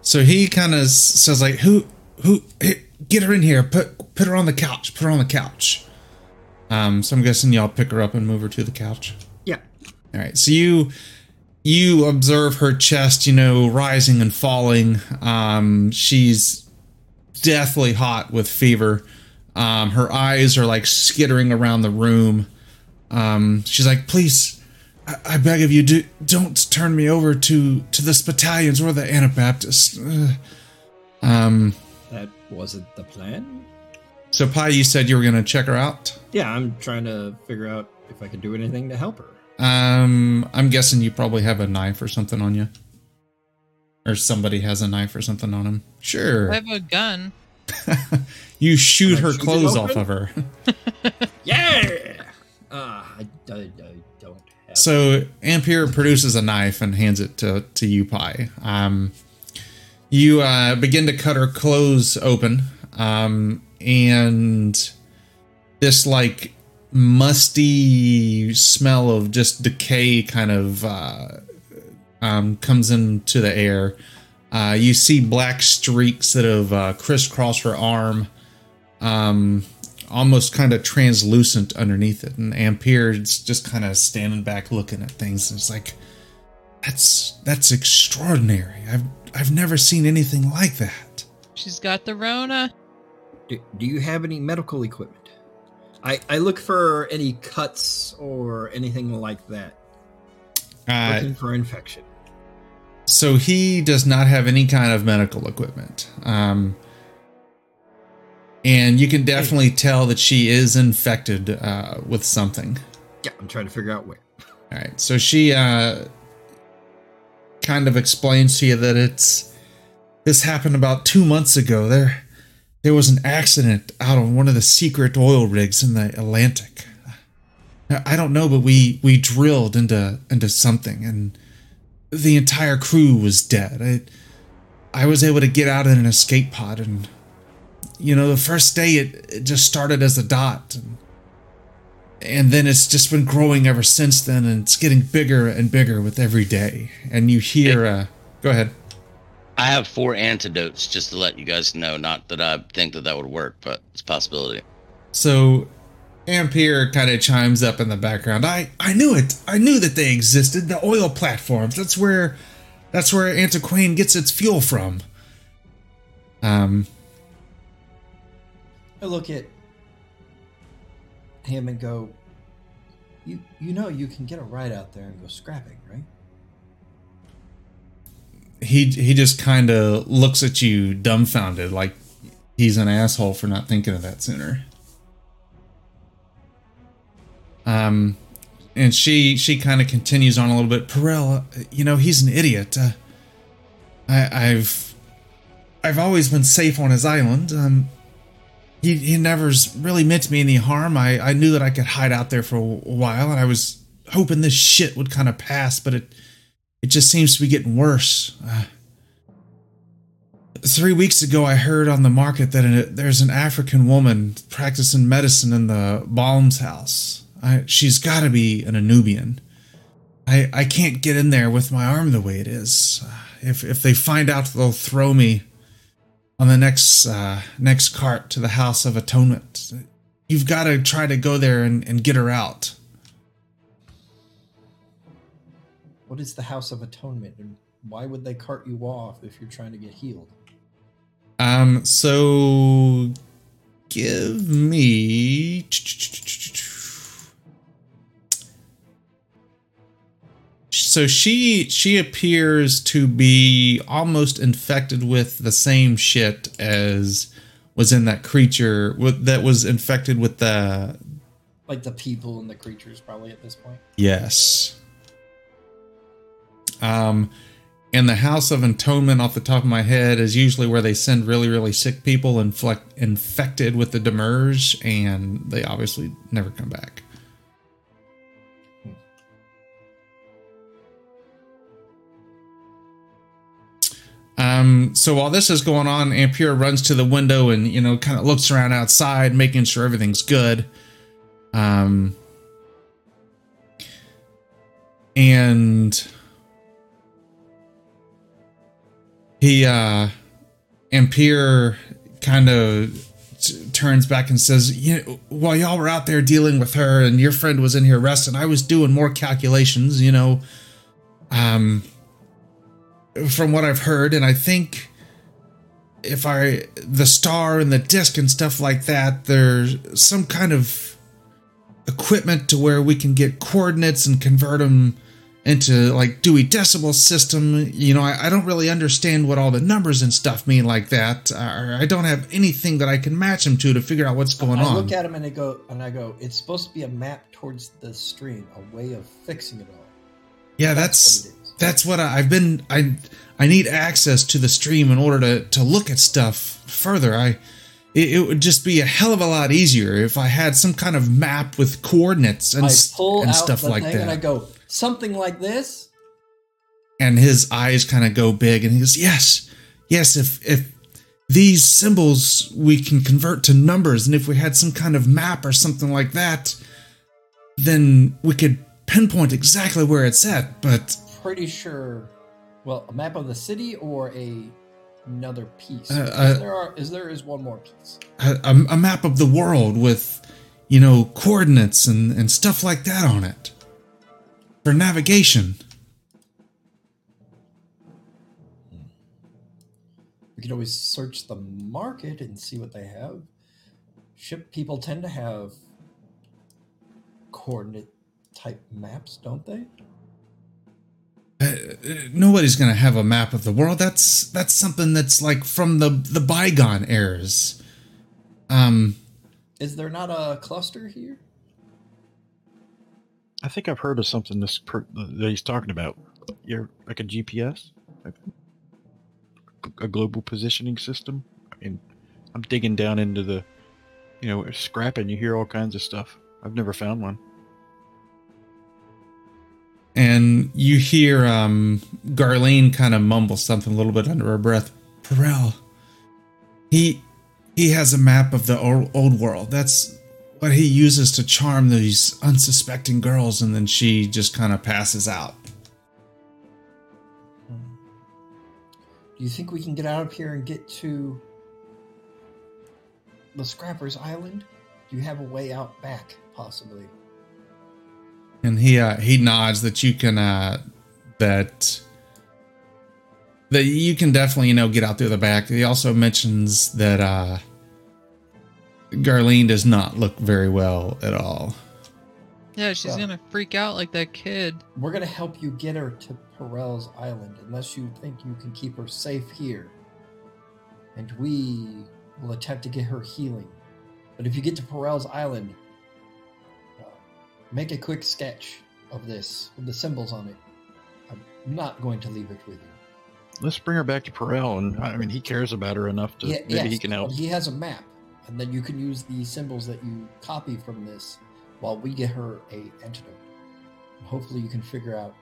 So he kind of says like, "Who, who, hey, get her in here. Put, put her on the couch. Put her on the couch." Um, so I'm guessing y'all pick her up and move her to the couch. Yeah. All right. So you, you observe her chest, you know, rising and falling. Um, she's deathly hot with fever. Um, her eyes are like skittering around the room. Um, she's like, "Please, I, I beg of you, do, don't turn me over to to this battalions or the Anabaptists." Uh, um, That wasn't the plan. so Pi, you said you were gonna check her out. Yeah, I'm trying to figure out if I could do anything to help her. Um, I'm guessing you probably have a knife or something on you, or somebody has a knife or something on him. Sure. I have a gun. you shoot her shoot clothes off of her. Yeah. Ah, I, I, I don't have. So Ampere produces a knife and hands it to to you, Pi. Um, you uh, begin to cut her clothes open, um, and this like musty smell of just decay kind of uh, um, comes into the air. Uh, you see black streaks that have uh, crisscrossed her arm. Um, almost kind of translucent underneath it. And Ampere's just kind of standing back looking at things. And it's like, that's that's extraordinary. I've I've never seen anything like that. She's got the Rona. do, do you have any medical equipment? I, I look for any cuts or anything like that. Uh, Looking for infection. so he does not have any kind of medical equipment. Um, and you can definitely tell that she is infected uh, with something. Yeah, I'm trying to figure out where. All right. So she uh, kind of explains to you that it's this happened about two months ago. There, there was an accident out on one of the secret oil rigs in the Atlantic. I don't know, but we we drilled into into something, and the entire crew was dead. I I was able to get out in an escape pod, and you know, the first day it, it just started as a dot. And, and then it's just been growing ever since then and it's getting bigger and bigger with every day. And you hear uh go ahead. I have four antidotes just to let you guys know. Not that I think that that would work, but it's a possibility. so ampere kind of chimes up in the background. I i knew it. I knew that they existed the oil platforms. That's where that's where antiquane gets its fuel from. Um I look at him and go, "You you know you can get a ride out there and go scrapping, right?" he he just kind of looks at you dumbfounded like he's an asshole for not thinking of that sooner. Um and she she kind of continues on a little bit. Perel, uh, you know he's an idiot. Uh, I, I've I've always been safe on his island. Um he, he never's really meant me any harm I, I knew that I could hide out there for a while and I was hoping this shit would kind of pass, but it it just seems to be getting worse. Uh, three weeks ago, I heard on the market that there's an African woman practicing medicine in the Balm's house. I, she's got to be an Anubian. I I can't get in there with my arm the way it is. If if they find out, they'll throw me on the next uh, next cart to the House of Atonement. You've got to try to go there and, and get her out. What is the House of Atonement, and why would they cart you off if you're trying to get healed? Um, so give me. So she she appears to be almost infected with the same shit as was in that creature with, that was infected with the Like the people and the creatures, probably at this point. Yes. Um, and the House of Atonement, off the top of my head, is usually where they send really, really sick people inflect, infected with the Demerge, and they obviously never come back. Um, so while this is going on, Ampere runs to the window and you know kind of looks around outside, making sure everything's good. Um, and he uh Ampere kind of t- turns back and says, "You know, while y'all were out there dealing with her and your friend was in here resting, I was doing more calculations, you know, um from what I've heard and I think if I the star and the disc and stuff like that, there's some kind of equipment to where we can get coordinates and convert them into like Dewey Decimal System. You know, I, I don't really understand what all the numbers and stuff mean like that. Uh, I don't have anything that I can match them to to figure out what's going I on. look at them and I go, and I go, it's supposed to be a map towards the stream, a way of fixing it all. yeah, That's that's what it is. That's what I, I've been. I I need access to the stream in order to to look at stuff further. I. It, it would just be a hell of a lot easier if I had some kind of map with coordinates and, I s- pull and stuff like that. and I go, something like this. and his eyes kind of go big and he goes yes yes if if these symbols we can convert to numbers and if we had some kind of map or something like that then we could pinpoint exactly where it's at but Pretty sure. Well, a map of the city or a another piece. Uh, uh, there are is there is one more piece. a, a, a map of the world with you know coordinates and and stuff like that on it for navigation We could always search the market and see what they have. Ship people tend to have coordinate type maps, don't they? Uh, nobody's gonna have a map of the world that's that's something that's like from the the bygone eras um Is there not a cluster here? I think I've heard of something this per, that he's talking about. You're like a GPS, like a global positioning system. I mean, I'm digging down into the, you know, scrapping. You hear all kinds of stuff. I've never found one. And you hear um Garlene kind of mumble something a little bit under her breath. Perel, he he has a map of the old, old world. That's what he uses to charm these unsuspecting girls, and then she just kind of passes out. Do you think we can get out of here and get to the Scrappers Island? Do you have a way out back, possibly? And he uh, he nods that you can uh, that that you can definitely you know get out through the back. He also mentions that uh, Garlene does not look very well at all. Yeah, she's Well- gonna freak out like that kid. We're gonna help you get her to Perel's Island, unless you think you can keep her safe here. And we will attempt to get her healing. But if you get to Perel's Island, make a quick sketch of this with the symbols on it. I'm not going to leave it with you. Let's bring her back to Perel, and I mean, he cares about her enough to Yeah, maybe yes, he can help. He has a map, and then you can use the symbols that you copy from this while we get her a antidote. Hopefully, you can figure out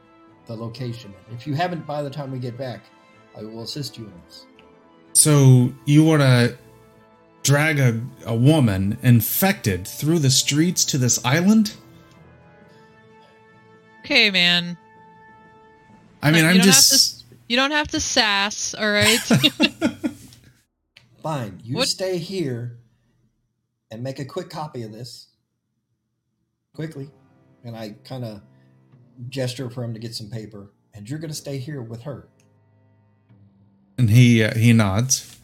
the location. If you haven't by the time we get back, I will assist you in this. So you want to drag a, a woman infected through the streets to this island? Okay, man. I mean, You I'm don't have just. You don't have to sass, all right? Fine, you What- stay here and make a quick copy of this quickly. And I kind of gesture for him to get some paper. And you're going to stay here with her. and he uh, he nods.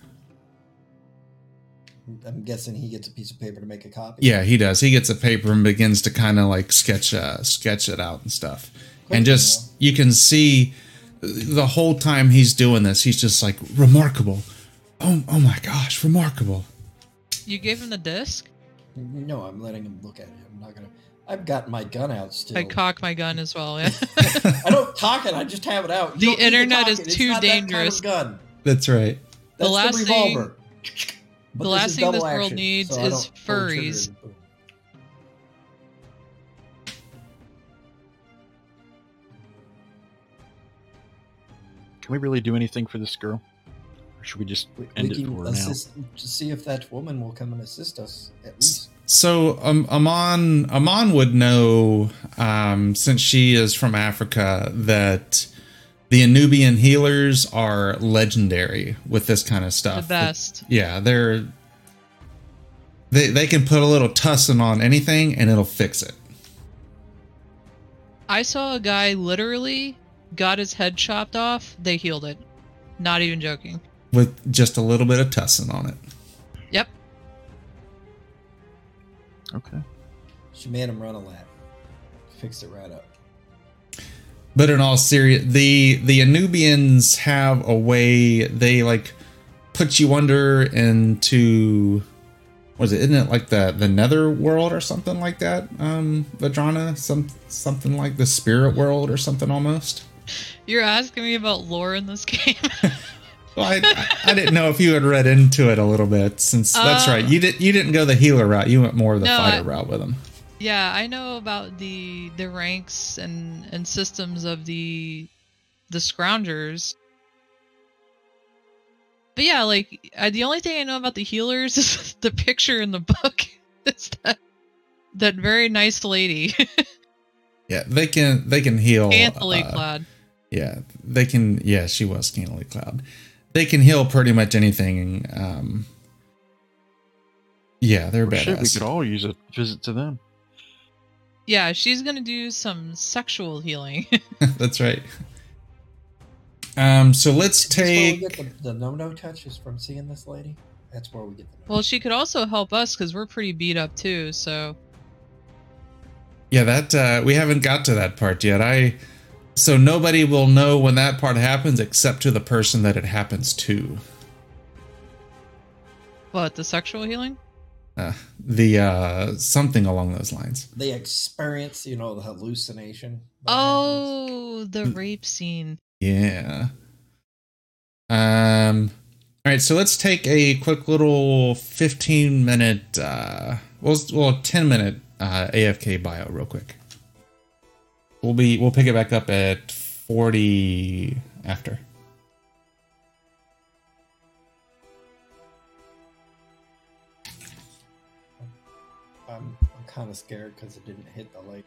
I'm guessing he gets a piece of paper to make a copy. Yeah, he does. He gets a paper and begins to kind of like sketch uh, sketch it out and stuff. Quick, and just you can see the whole time he's doing this, he's just like remarkable. Oh, oh my gosh, remarkable. you gave him the disc? No, I'm letting him look at it. I'm not going to. I've got my gun out still. I cock my gun as well. Yeah. I don't cock it. I just have it out. The You don't to internet is it. It's too not that kind of dangerous. gun. That's right. That's the, last thing- revolver. But the last is thing this double world needs so is don't pull the trigger furries. Can we really do anything for this girl? Or should we just We, end we it can for now? to see if that woman will come and assist us at least. So um, Amon Amon would know um, since she is from Africa that the Anubian healers are legendary with this kind of stuff. the stuff. best. Yeah, they're they they can put a little tussin on anything and it'll fix it. I saw a guy literally got his head chopped off. They healed it. Not even joking. with just a little bit of tussin on it. Yep. Okay. She made him run a lap. Fixed it right up. But in all serious, the the Anubians have a way they like put you under into was it isn't it like the the nether world or something like that? Um, Vadrana, some something like the spirit world or something almost. You're asking me about lore in this game. Well, I, I didn't know if you had read into it a little bit since that's Uh, right. You did you didn't go the healer route. You went more of the No, fighter I- route with them. Yeah, I know about the the ranks and and systems of the the scroungers. But yeah, like I, the only thing I know about the healers is the picture in the book. It's that that very nice lady, Yeah, they can they can heal. scantily uh, clad. Yeah, they can. Yeah, she was scantily clad. They can heal pretty much anything. Um, yeah, they're Well, shit, we could all use a visit to them. Yeah, she's gonna do some sexual healing. That's right. Um, so let's That's where we take. get the, the no-no touches from seeing this lady. That's where we get the. well, she could also help us because we're pretty beat up too. So Yeah, that uh, we haven't got to that part yet. I. So nobody will know when that part happens except to the person that it happens to. what the sexual healing? Uh, the uh, something along those lines. They experience, you know, the hallucination. Oh, the rape scene. Yeah. Um. All right, so let's take a quick little fifteen minute, uh, well, well, ten minute uh, AFK bio real quick. We'll be we'll pick it back up at forty after. Kind of scared because it didn't hit the lake.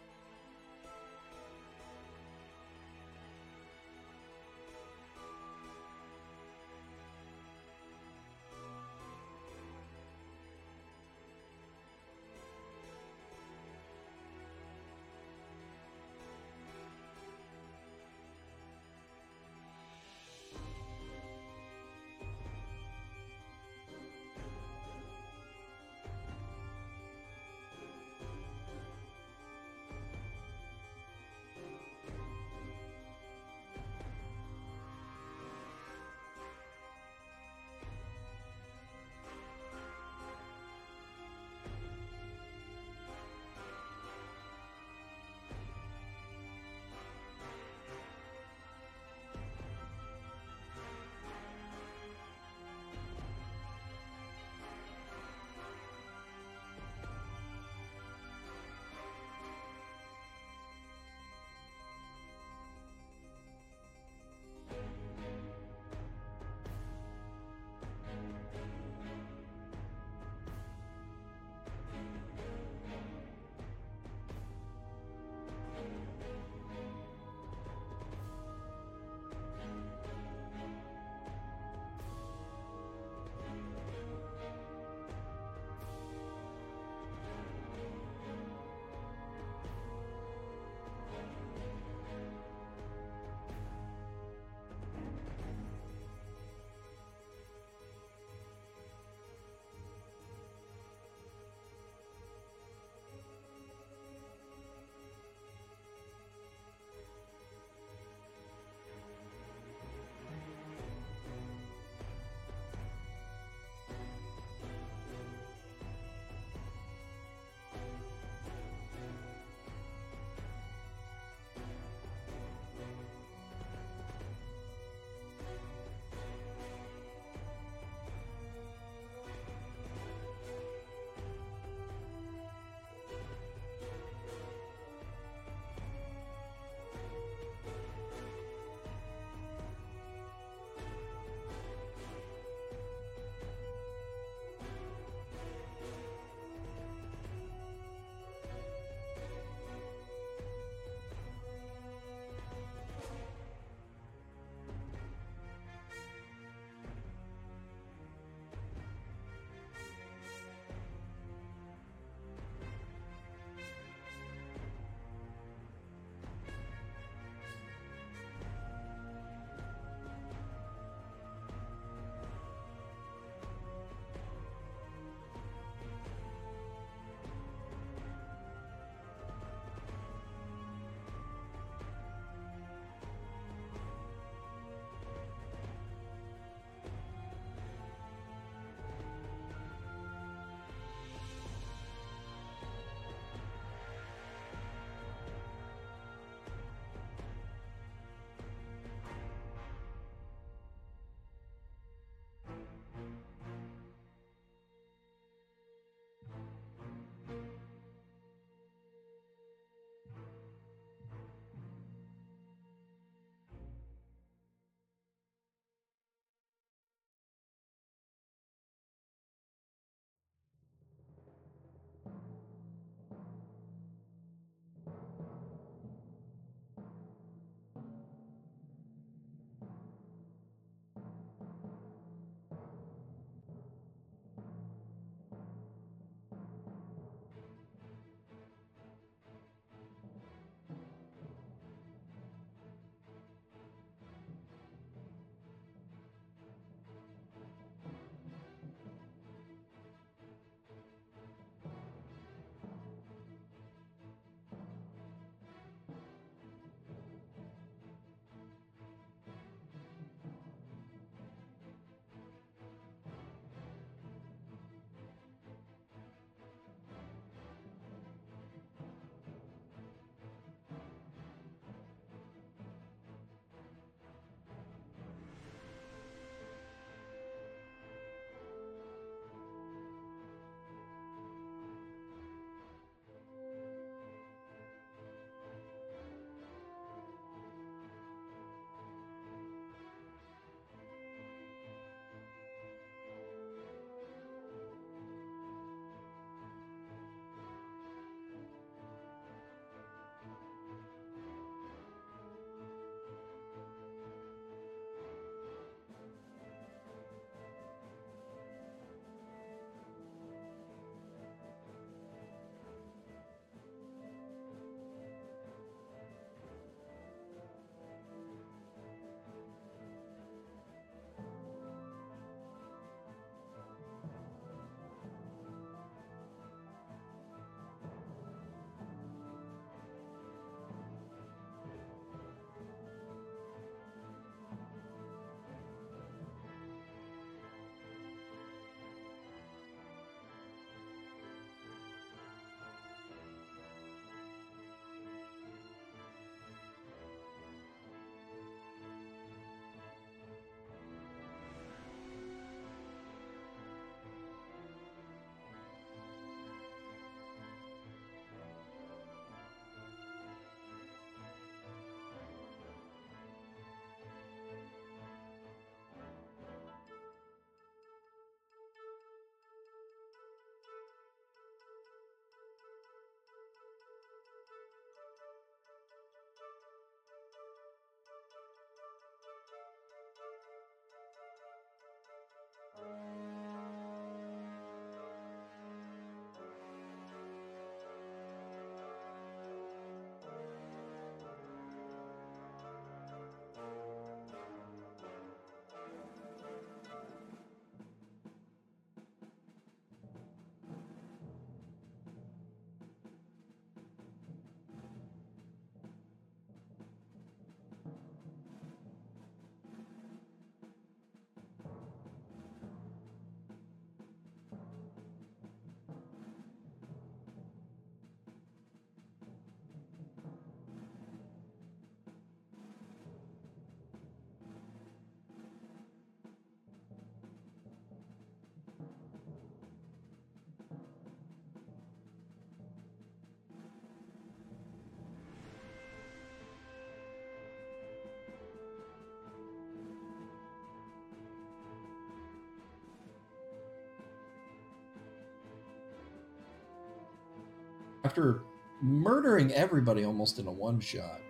After murdering everybody almost in a one shot,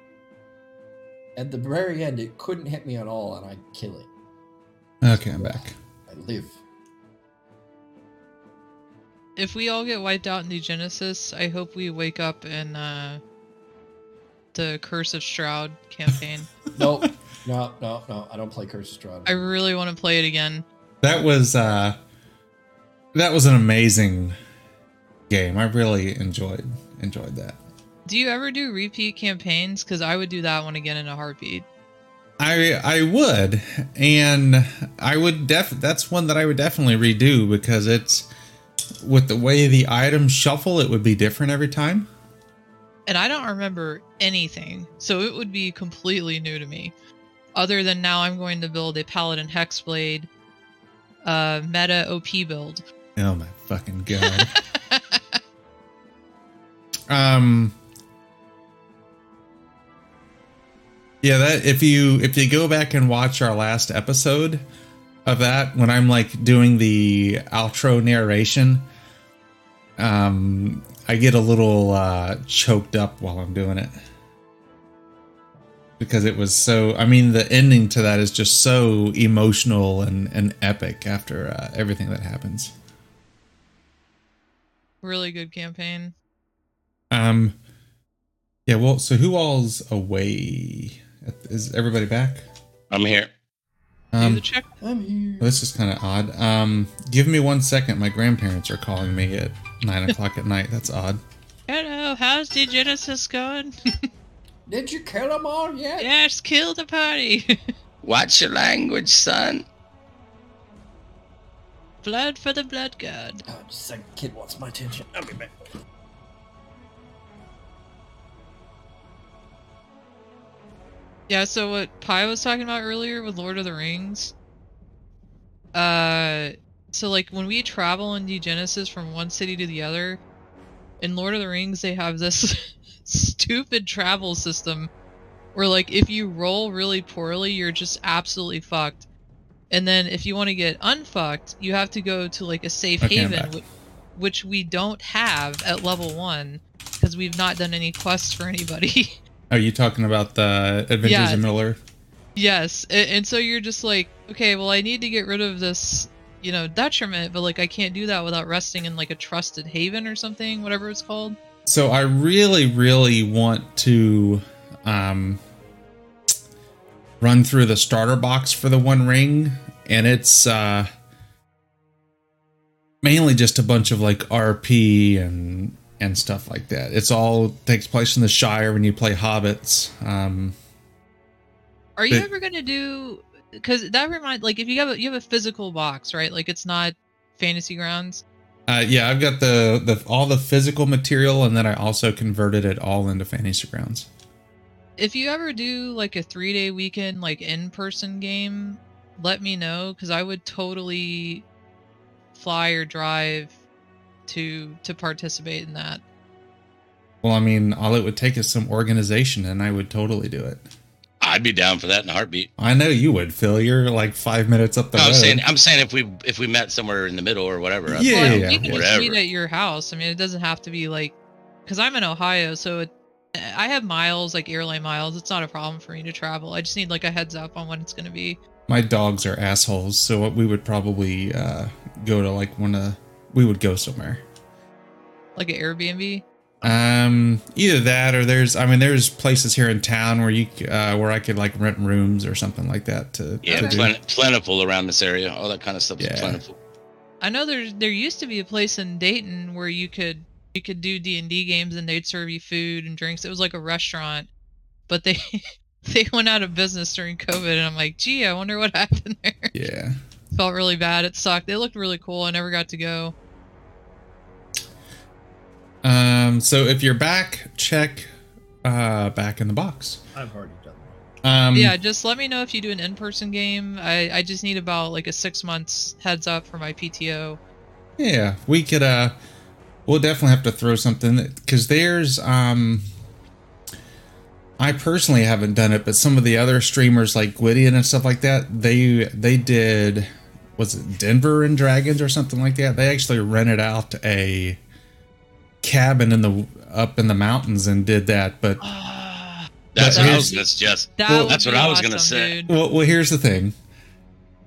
at the very end, it couldn't hit me at all, and I kill it. Okay, I'm back. I live. If we all get wiped out in the Genesis, I hope we wake up in uh, the Curse of Strahd campaign. Nope. no, no, no. I don't play Curse of Strahd. I really want to play it again. That was uh that was an amazing game. I really enjoyed enjoyed that. Do you ever do repeat campaigns? Because I would do that one again in a heartbeat. I I would, and I would def. That's one that I would definitely redo because it's with the way the items shuffle, it would be different every time. And I don't remember anything, so it would be completely new to me. Other than now, I'm going to build a Paladin Hexblade uh, meta OP build. Oh my fucking god. um. Yeah, that if you if you go back and watch our last episode of that when I'm like doing the outro narration, um I get a little uh choked up while I'm doing it. Because it was so I mean the ending to that is just so emotional and and epic after uh, everything that happens. really good campaign. Um yeah, well, so who all's away? Is everybody back? I'm here. do Um, the check. I'm here. This is kind of odd. Um, give me one second. My grandparents are calling me at nine o'clock at night. That's odd. Hello, how's the Genesis going? Did you kill them all yet? yes, kill the party. Watch your language, son. blood for the blood god. Oh, just a second. Kid wants my attention. I'll be back. Yeah, so what Pi was talking about earlier with Lord of the Rings. Uh so like when we travel in Genesis from one city to the other, in Lord of the Rings they have this stupid travel system where like if you roll really poorly, you're just absolutely fucked. And then if you want to get unfucked, you have to go to like a safe Okay, haven, which we don't have at level 1 because we've not done any quests for anybody. Are you talking about the Adventures Yeah. of Miller? Yes, and, and so you're just like, okay, well, I need to get rid of this, you know, detriment, but like I can't do that without resting in like a trusted haven or something, whatever it's called. So I really, really want to um, run through the starter box for the One Ring, and it's uh, mainly just a bunch of like RP and and stuff like that. It's all takes place in the Shire when you play hobbits. Um, Are you But- ever gonna do? Because that remind like if you have a you have a physical box, right? Like it's not fantasy grounds. uh, yeah, I've got the the all the physical material, and then I also converted it all into Fantasy Grounds. If you ever do like a three day weekend like in person game, let me know because I would totally fly or drive to to participate in that. Well, I mean, all it would take is some organization, and I would totally do it. I'd be down for that in a heartbeat. I know you would, Phil. You're like five minutes up the No, road. I'm saying I'm saying if we if we met somewhere in the middle or whatever. I'd Yeah, Well, yeah, we for just whatever. meet at your house. I mean, it doesn't have to be like, because I'm in Ohio, so it, I have miles, like airline miles. It's not a problem for me to travel. I just need like a heads up on when it's going to be. My dogs are assholes, so we would probably uh, go to like one of. We would go somewhere. Like an Airbnb. Um, either that or there's. I mean, there's places here in town where you uh, where I could like rent rooms or something like that to. Yeah, to plen- plentiful around this area. All that kind of stuff Yeah. is plentiful. I know there there used to be a place in Dayton where you could you could do D and D games and they'd serve you food and drinks. It was like a restaurant, but they they went out of business during COVID, and I'm like, gee, I wonder what happened there. Yeah. Felt really bad. It sucked. It looked really cool. I never got to go. Um. So if you're back, check uh back in the box. I've already done that. Um. yeah, just let me know if you do an in-person game. I, I just need about like a six months heads up for my PTO. Yeah, we could uh we'll definitely have to throw something cuz there's um I personally haven't done it, but some of the other streamers like Gwydion and stuff like that, they they did was it Denver and Dragons or something like that? They actually rented out a cabin in the up in the mountains and did that. But That's But what I was gonna that Well, that's what I was gonna say. well, well, here's the thing.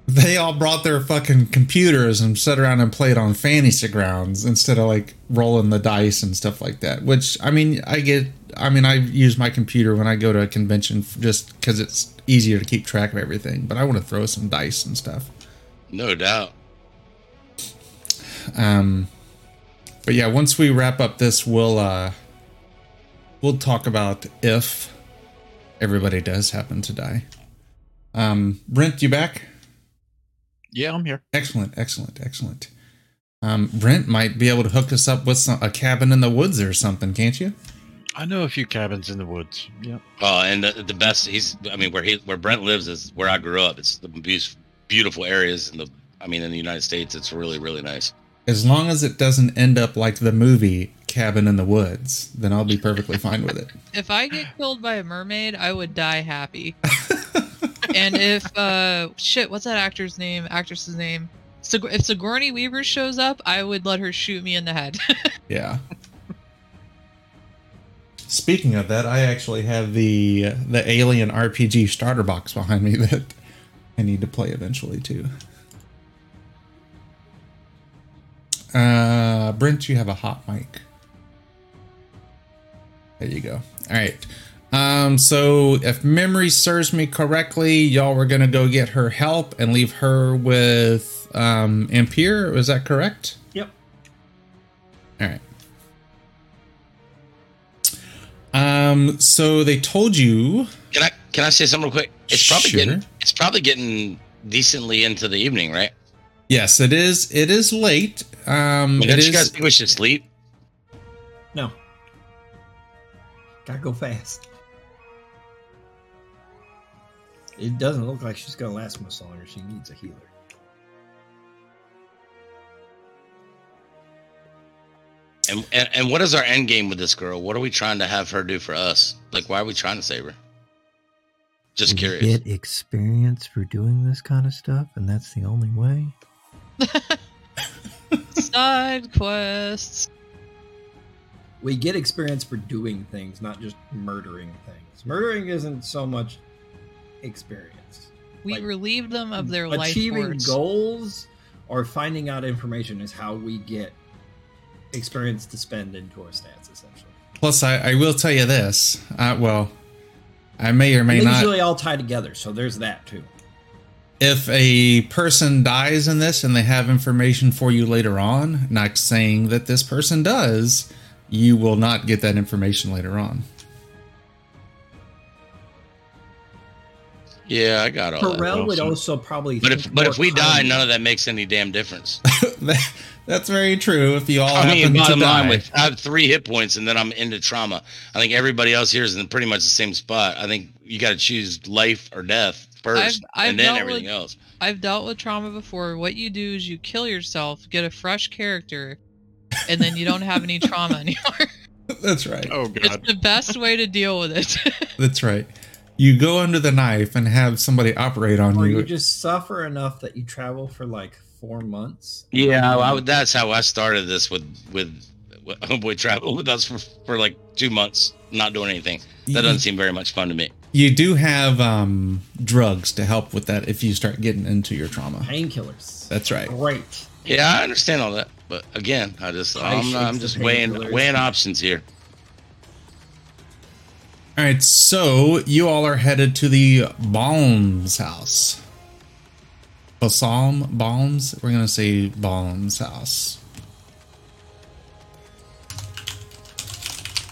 They all brought their fucking computers and sat around and played on fantasy grounds instead of like rolling the dice and stuff like that. Which I mean, I get. I mean, I use my computer when I go to a convention just because it's easier to keep track of everything. But I want to throw some dice and stuff. No doubt. Um, but yeah, once we wrap up this, we'll uh, we'll talk about if everybody does happen to die. Um, Brent, you back? Yeah, I'm here. Excellent, excellent, excellent. Um, Brent might be able to hook us up with some, a cabin in the woods or something, can't you? I know a few cabins in the woods. Yep. Oh, and the, the best he's I mean where he where Brent lives is where I grew up. It's the most beautiful areas in the I mean in the United States. It's really really nice. As long as it doesn't end up like the movie Cabin in the Woods, then I'll be perfectly fine with it. If I get killed by a mermaid, I would die happy. and if uh shit, what's that actor's name? Actress's name? Sig- if Sigourney Weaver shows up, I would let her shoot me in the head. Yeah. Speaking of that, I actually have the the Alien RPG starter box behind me that I need to play eventually too. Uh, Brent, you have a hot mic. There you go. All right. Um, so if memory serves me correctly, y'all were gonna go get her help and leave her with um Ampere. Was that correct? Yep. All right. Um, so they told you. Can I can I say something real quick? It's probably Sure. getting it's probably getting decently into the evening, right? Yes, it is. It is late. Um, I mean, it don't is. you guys think we should sleep? No. Gotta go fast. It doesn't look like she's gonna last much longer. She needs a healer. And, and and what is our end game with this girl? What are we trying to have her do for us? Like, why are we trying to save her? Just We curious. get experience for doing this kind of stuff, and that's the only way. Side quests. We get experience for doing things, not just murdering things. Murdering isn't so much experience. We Like, relieve them of their life Achieving force. goals or finding out information is how we get experience to spend into our stats, essentially. Plus, I, I will tell you this. Uh, well, I may or may they not. usually all tie together, so there's that too. If a person dies in this and they have information for you later on, not saying that this person does, you will not get that information later on. Yeah, I got all that. Perel would also probably. But if but if we die, none of that makes any damn difference. That- That's very true. If you all I mean, happen to bottom line, die, with I have three hit points and then I'm into trauma. I think everybody else here is in pretty much the same spot. I think you got to choose life or death 1st I've- I've and then everything with- else. I've dealt with trauma before. What you do is you kill yourself, get a fresh character, and then you don't have any trauma anymore. that's right. Oh god. It's the best way to deal with it. That's right. You go under the knife and have somebody operate on or you. you just suffer enough that you travel for like four months. Yeah, I that's how I started this with with, with homeboy travel with us for for like two months, not doing anything. That doesn't seem very much fun to me. You do have um, drugs to help with that if you start getting into your trauma. Painkillers. That's right. Great. Yeah, I understand all that, but again, I just I I'm, I'm just weighing weighing options here. All right, so you all are headed to the Balms house. Balsam Balms. We're gonna say Balms house.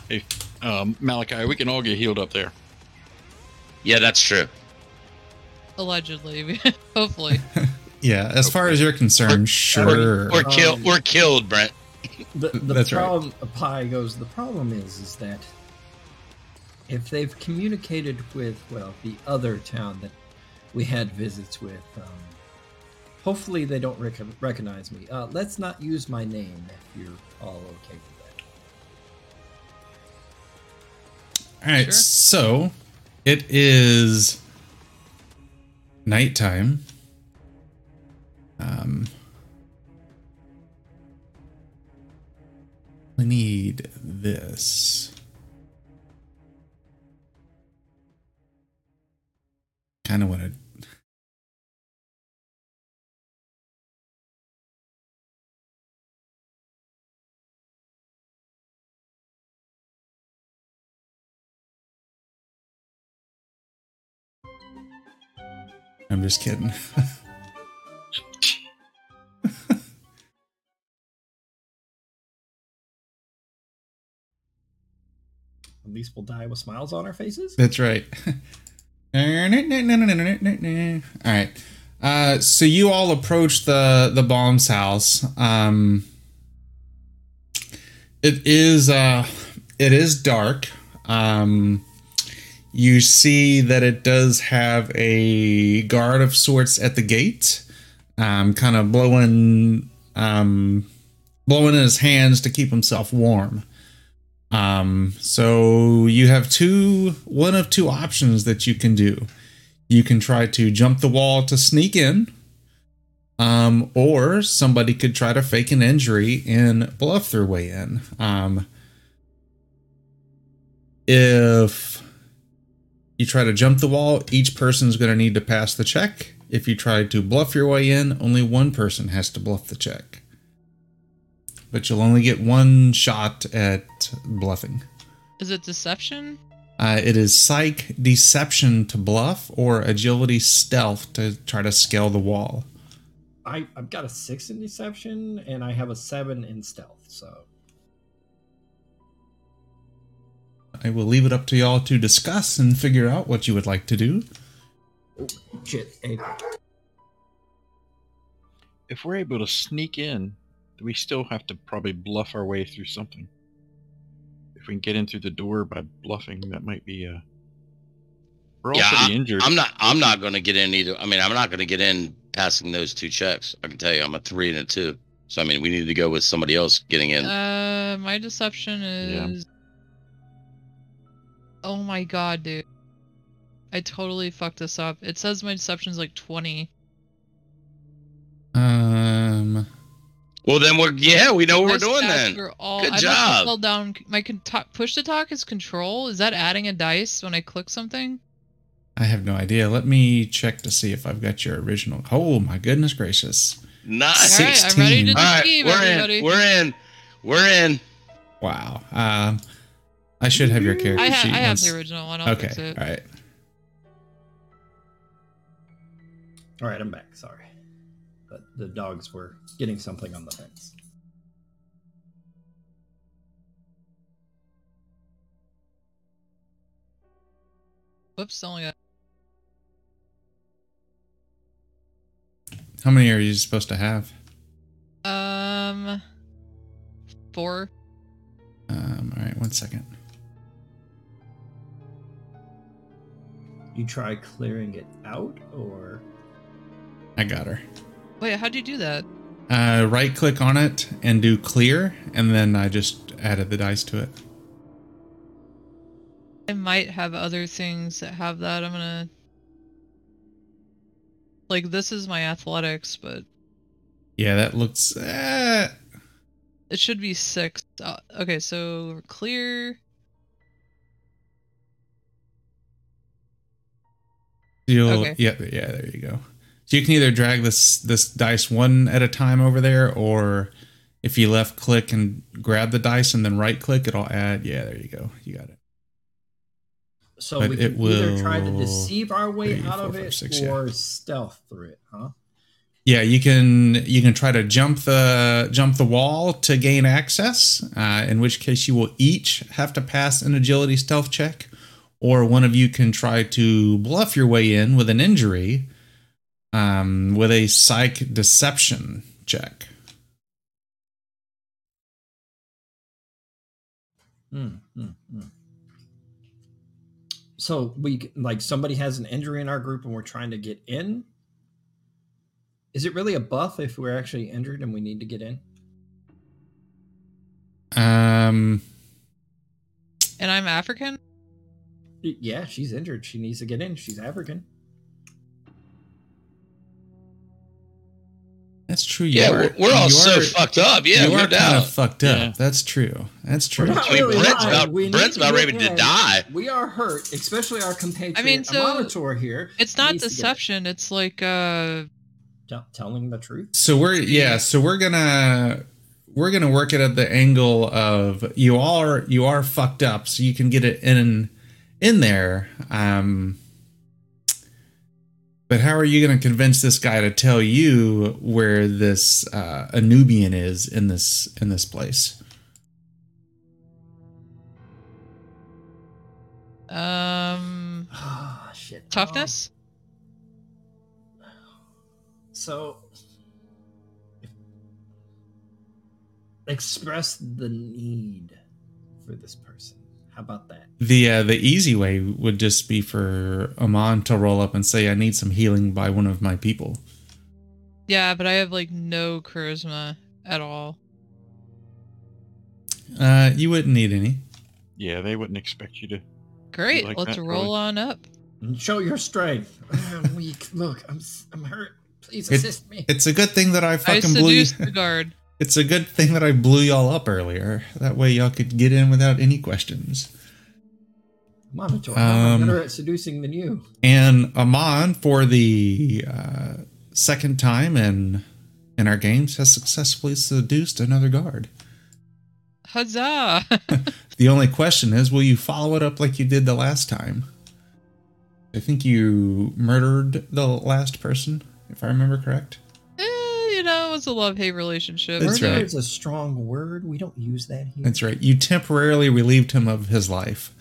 Hey, um, Malachi, we can all get healed up there. Yeah, that's true. Allegedly, hopefully. Yeah, as far as you're concerned, sure. We're killed. Um, we're killed, Brent. The, the That's right. problem, Pi goes. The problem is, is that if they've communicated with, well, the other town that we had visits with, um, hopefully they don't rec- recognize me. Uh, let's not use my name if you're all okay with that. All right, Sure. so it is nighttime. Um, we need this. Kind of to. I'm just kidding. At least we'll die with smiles on our faces. That's right. all right. Uh, so you all approach the the bomb's house. Um, it is uh, it is dark. Um, you see that it does have a guard of sorts at the gate, um, kind of blowing um, blowing in his hands to keep himself warm. Um, so you have two, one of two options that you can do. You can try to jump the wall to sneak in, um, or somebody could try to fake an injury and bluff their way in. Um, if you try to jump the wall, each person's going to need to pass the check. If you try to bluff your way in, only one person has to bluff the check but you'll only get one shot at bluffing. Is it deception? Uh, it is psych deception to bluff or agility stealth to try to scale the wall. I, I've got a six in deception and I have a seven in stealth. So I will leave it up to y'all to discuss and figure out what you would like to do. oh, shit. Hey, If we're able to sneak in, we still have to probably bluff our way through something. If we can get in through the door by bluffing, that might be uh We're all Yeah, pretty injured. I'm not. I'm not going to get in either. I mean, I'm not going to get in passing those two checks. I can tell you, I'm a three and a two. So I mean, we need to go with somebody else getting in. Uh, my deception Yeah. is. Oh my god, dude! I totally fucked this up. It says my deception's like twenty. Um, well, then we're yeah, we know what we're doing stats then. are all, Good I must job. have held down my con- to- push to talk is control. Is that adding a dice when I click something? I have no idea. Let me check to see if I've got your original. Oh my goodness gracious! Nice. All right, I'm ready to 16. All right, we're everybody. in. We're in. We're in. Wow. Um, I should have your character I, ha- sheet. I have the original one. I'll Okay. fix it. All right. all right, I'm back. Sorry, but the dogs were getting something on the fence. Whoops, only got How many are you supposed to have? um four. Um, all right. One second. You try clearing it out, or I got her. Wait, how'd you do that? Uh, right click on it and do clear, and then I just added the dice to it. I might have other things that have that. I'm gonna like this is my athletics, but Yeah, that looks. Uh, it should be six. Uh, okay, so clear. you'll, Okay. Yeah, yeah. There you go. So you can either drag this this dice one at a time over there, or if you left click and grab the dice and then right click, it'll add. Yeah, there you go. You got it. so But we can either try to deceive our way three, out four, of it six, yeah. or stealth through it, huh? Yeah, you can you can try to jump the jump the wall to gain access. Uh, in which case, you will each have to pass an agility stealth check, or one of you can try to bluff your way in with an injury, um, with a psych deception check. Hmm, hmm, hmm. So we like somebody has an injury in our group and we're trying to get in. Is it really a buff if we're actually injured and we need to get in? Um, And I'm African. Yeah, she's injured. She needs to get in. She's African. That's true. You Yeah, are, we're, we're all so fucked up. Yeah, you no are kind of fucked up. Yeah. That's true. That's true. We're not I mean, really Brent's lying. about- We Brent's need about ready to die. We are hurt, especially our compatriot. I mean, so- Monitor here. It's not needs it. deception. It's like uh Tell- telling the truth. So we're yeah, so we're gonna we're gonna work it at the angle of you are you are fucked up, so you can get it in in there. Um but how are you gonna convince this guy to tell you where this uh Anubian is in this in this place? um Ah, shit. toughness. Um, so, express the need for this person. How about that? The uh, the easy way would just be for Amon to roll up and say, "I need some healing by one of my people." Yeah, but I have like no charisma at all. Uh, you wouldn't need any. Yeah, they wouldn't expect you to. Great, like let's that, roll Roy? on up. And show your strength. I'm weak. Look, I'm s- I'm hurt. Please It- assist me. It's a good thing that I I fucking blew you. seduced the guard. It's a good thing that I blew y'all up earlier. That way y'all could get in without any questions. Monitor. I'm Um, better at seducing than you. And Amon, for the uh, second time in in our games, has successfully seduced another guard. Huzzah! The only question is, will you follow it up like you did the last time? I think you murdered the last person, if I remember correct. Was a love hate relationship. That's Murder right. is a strong word. We don't use that here. That's right. You temporarily relieved him of his life.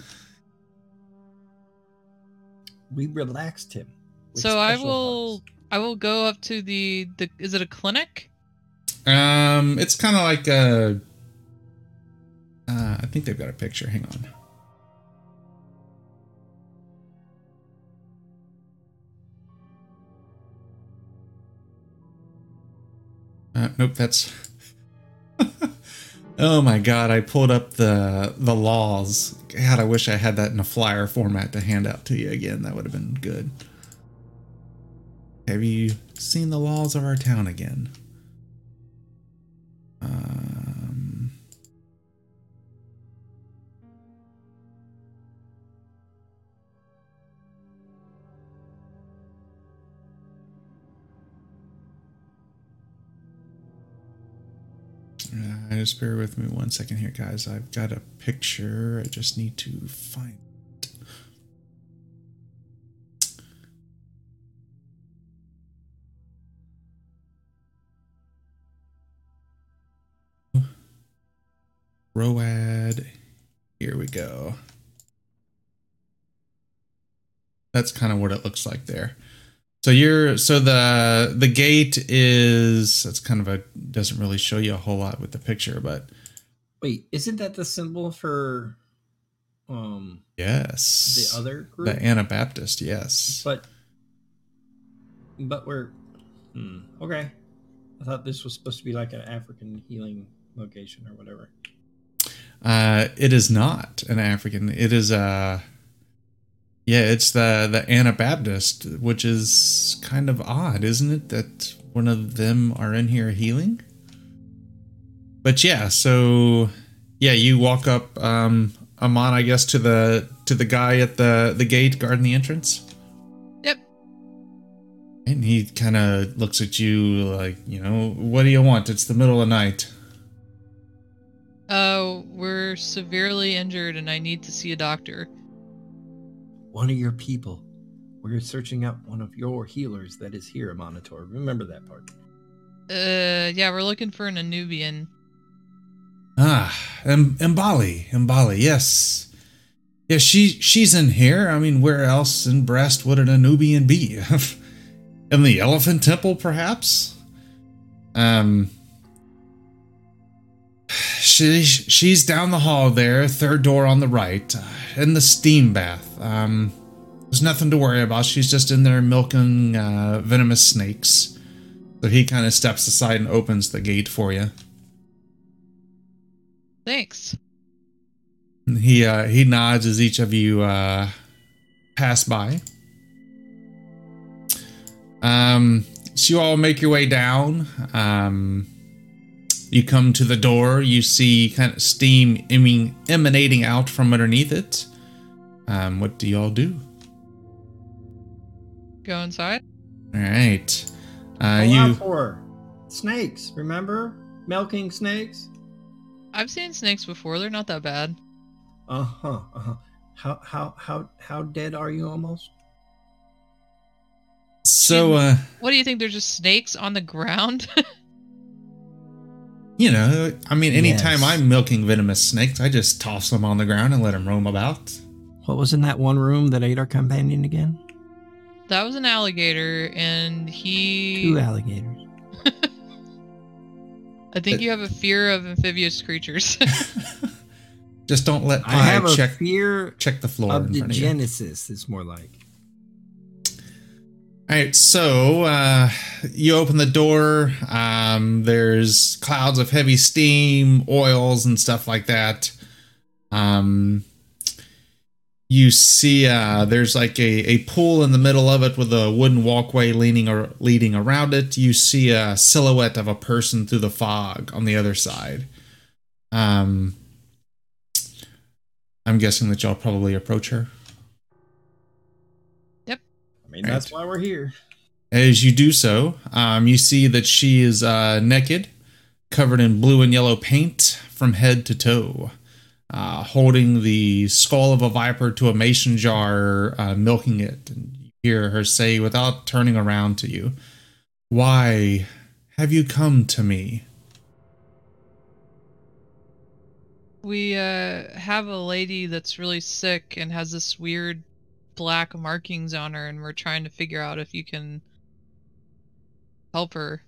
We relaxed him. So I will hugs. I will go up to the the is it a clinic? Um, it's kind of like a. Uh, I think they've got a picture. Hang on. Uh, nope, that's. oh my god! I pulled up the the laws. God, I wish I had that in a flyer format to hand out to you again. That would have been good. Have you seen the laws of our town again? Um, uh, just bear with me one second here, guys. I've got a picture. I just need to find it. Road. Here we go. That's kind of what it looks like there. So you're so the the gate is that's kind of a doesn't really show you a whole lot with the picture, but Wait, isn't that the symbol for um yes, the other group? the Anabaptist, yes. But but we're hmm, okay. I thought this was supposed to be like an African healing location or whatever. Uh, it is not an African. It is uh yeah, it's the the Anabaptist, which is kind of odd, isn't it? That one of them are in here healing. But yeah, so yeah, you walk up, um, Amon, I guess, to the to the guy at the the gate guarding the entrance. Yep. And he kind of looks at you like, you know, what do you want? It's the middle of the night. Uh, we're severely injured and I need to see a doctor. One of your people. We're searching out one of your healers that is here, Monitor. Remember that part. Uh, yeah, we're looking for an Anubian. Ah, M- Mbali, Mbali, yes. Yeah, she she's in here. I mean, where else in Brest would an Anubian be? in the Elephant Temple, perhaps? Um she she's down the hall there, third door on the right, uh, in the steam bath. Um there's nothing to worry about. She's just in there milking uh, venomous snakes. So he kind of steps aside and opens the gate for you. Thanks. He uh, he nods as each of you uh, pass by. Um, so you all make your way down. Um, you come to the door. You see kind of steam eming, emanating out from underneath it. Um, what do y'all do? Go inside. All right. Uh, Pull you for snakes. Remember milking snakes? I've seen snakes before. They're not that bad. Uh huh. Uh huh. How how how how dead are you almost? so uh, What do you think? They're just snakes on the ground? you know, I mean, anytime Yes. I'm milking venomous snakes, I just toss them on the ground and let them roam about. What was in that one room that ate our companion again? that was an alligator, and he. Two alligators. I think uh, you have a fear of amphibious creatures. just don't let I Pie have a check fear check the floor of in the front of you. Genesis. It's more like. All right, so uh, you open the door. Um, there's clouds of heavy steam, oils, and stuff like that. Um, you see, uh, there's like a, a pool in the middle of it with a wooden walkway leaning or leading around it. You see a silhouette of a person through the fog on the other side. Um, I'm guessing that y'all probably approach her. I mean, Right. that's why we're here. As you do so, um, you see that she is uh, naked, covered in blue and yellow paint from head to toe, uh, holding the skull of a viper to a mason jar, uh, milking it. And you hear her say, without turning around to you, Why have you come to me? we uh, have a lady that's really sick and has this weird black markings on her, and we're trying to figure out if you can help her.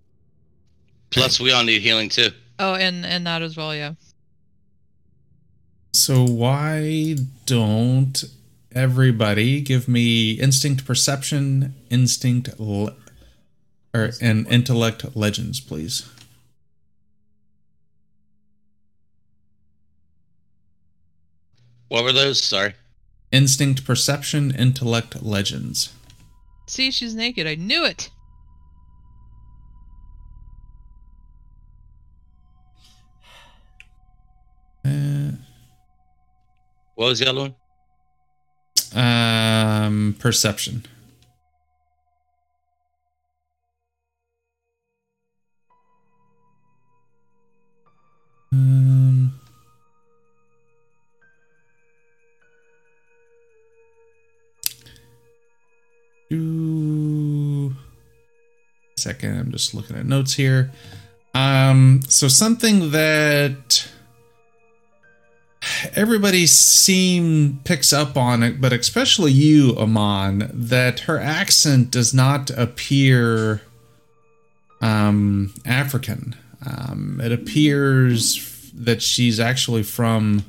Plus, we all need healing too. Oh, and and that as well, yeah. So, why don't everybody give me instinct perception, instinct, le- or and intellect legends, please? What were those? Sorry. Instinct perception, intellect legends. See, she's naked. I knew it. Uh, What was the other one? um, perception. Second. I'm just looking at notes here. Um, so something that everybody seem picks up on it, but especially you, Amon, that her accent does not appear um, African. Um, it appears that she's actually from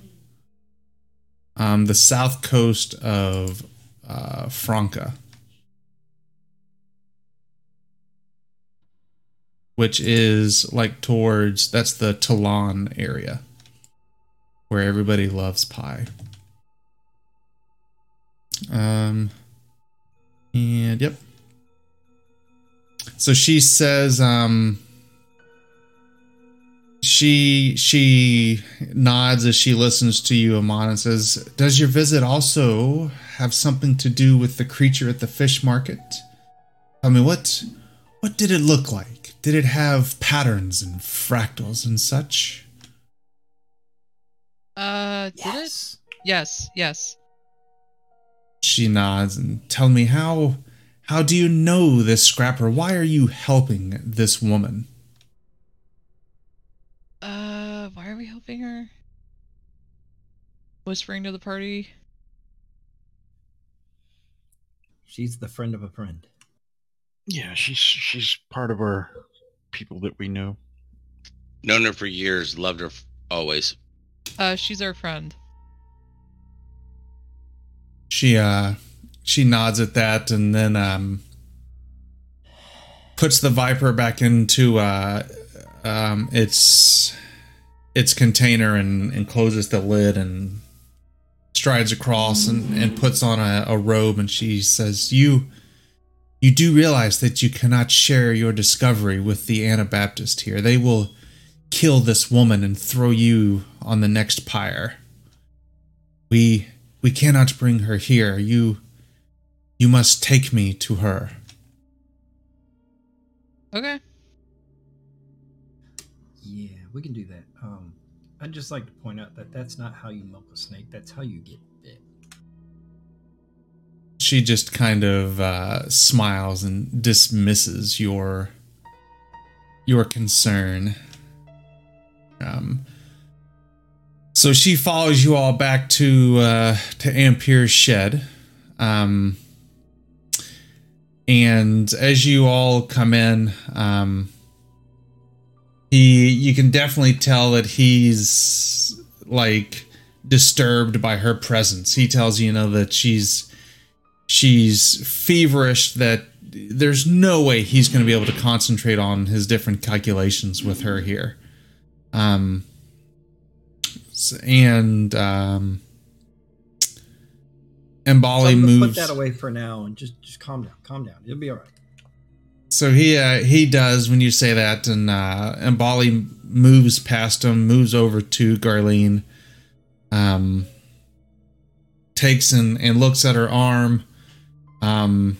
um, the south coast of uh, Franka, which is like towards that's the Toulon area where everybody loves pie. Um, and yep. So she says, um, she she nods as she listens to you, Amon, and says, "Does your visit also have something to do with the creature at the fish market? I mean, what what did it look like? Did it have patterns and fractals and such?" Uh, did it? Yes, yes. She nods and tell me how how do you know this scrapper? Why are you helping this woman? Uh, why are we helping her? Whispering to the party. She's the friend of a friend. Yeah, she's she's part of our people that we know. Known her for years, loved her f- always. Uh, she's our friend. She uh she nods at that and then um puts the viper back into uh um its its container and, and closes the lid and strides across and, and puts on a, a robe and she says you you do realize that you cannot share your discovery with the Anabaptist here. They will kill this woman and throw you on the next pyre. We we cannot bring her here. You you must take me to her. Okay. Yeah, we can do that. Um, I'd just like to point out that that's not how you milk a snake. That's how you get bit. She just kind of uh, smiles and dismisses your your concern. Um, so she follows you all back to uh, to Ampere's shed. Um, and as you all come in, um, he you can definitely tell that he's like disturbed by her presence. He tells you, you know, that she's she's feverish that there's no way he's going to be able to concentrate on his different calculations with her here. Um and um and Bali I'm moves put that away for now and just just calm down, calm down. It'll be all right. So he uh, he does when you say that, and uh, and Bali moves past him, moves over to Garlene, um, takes and and looks at her arm, um,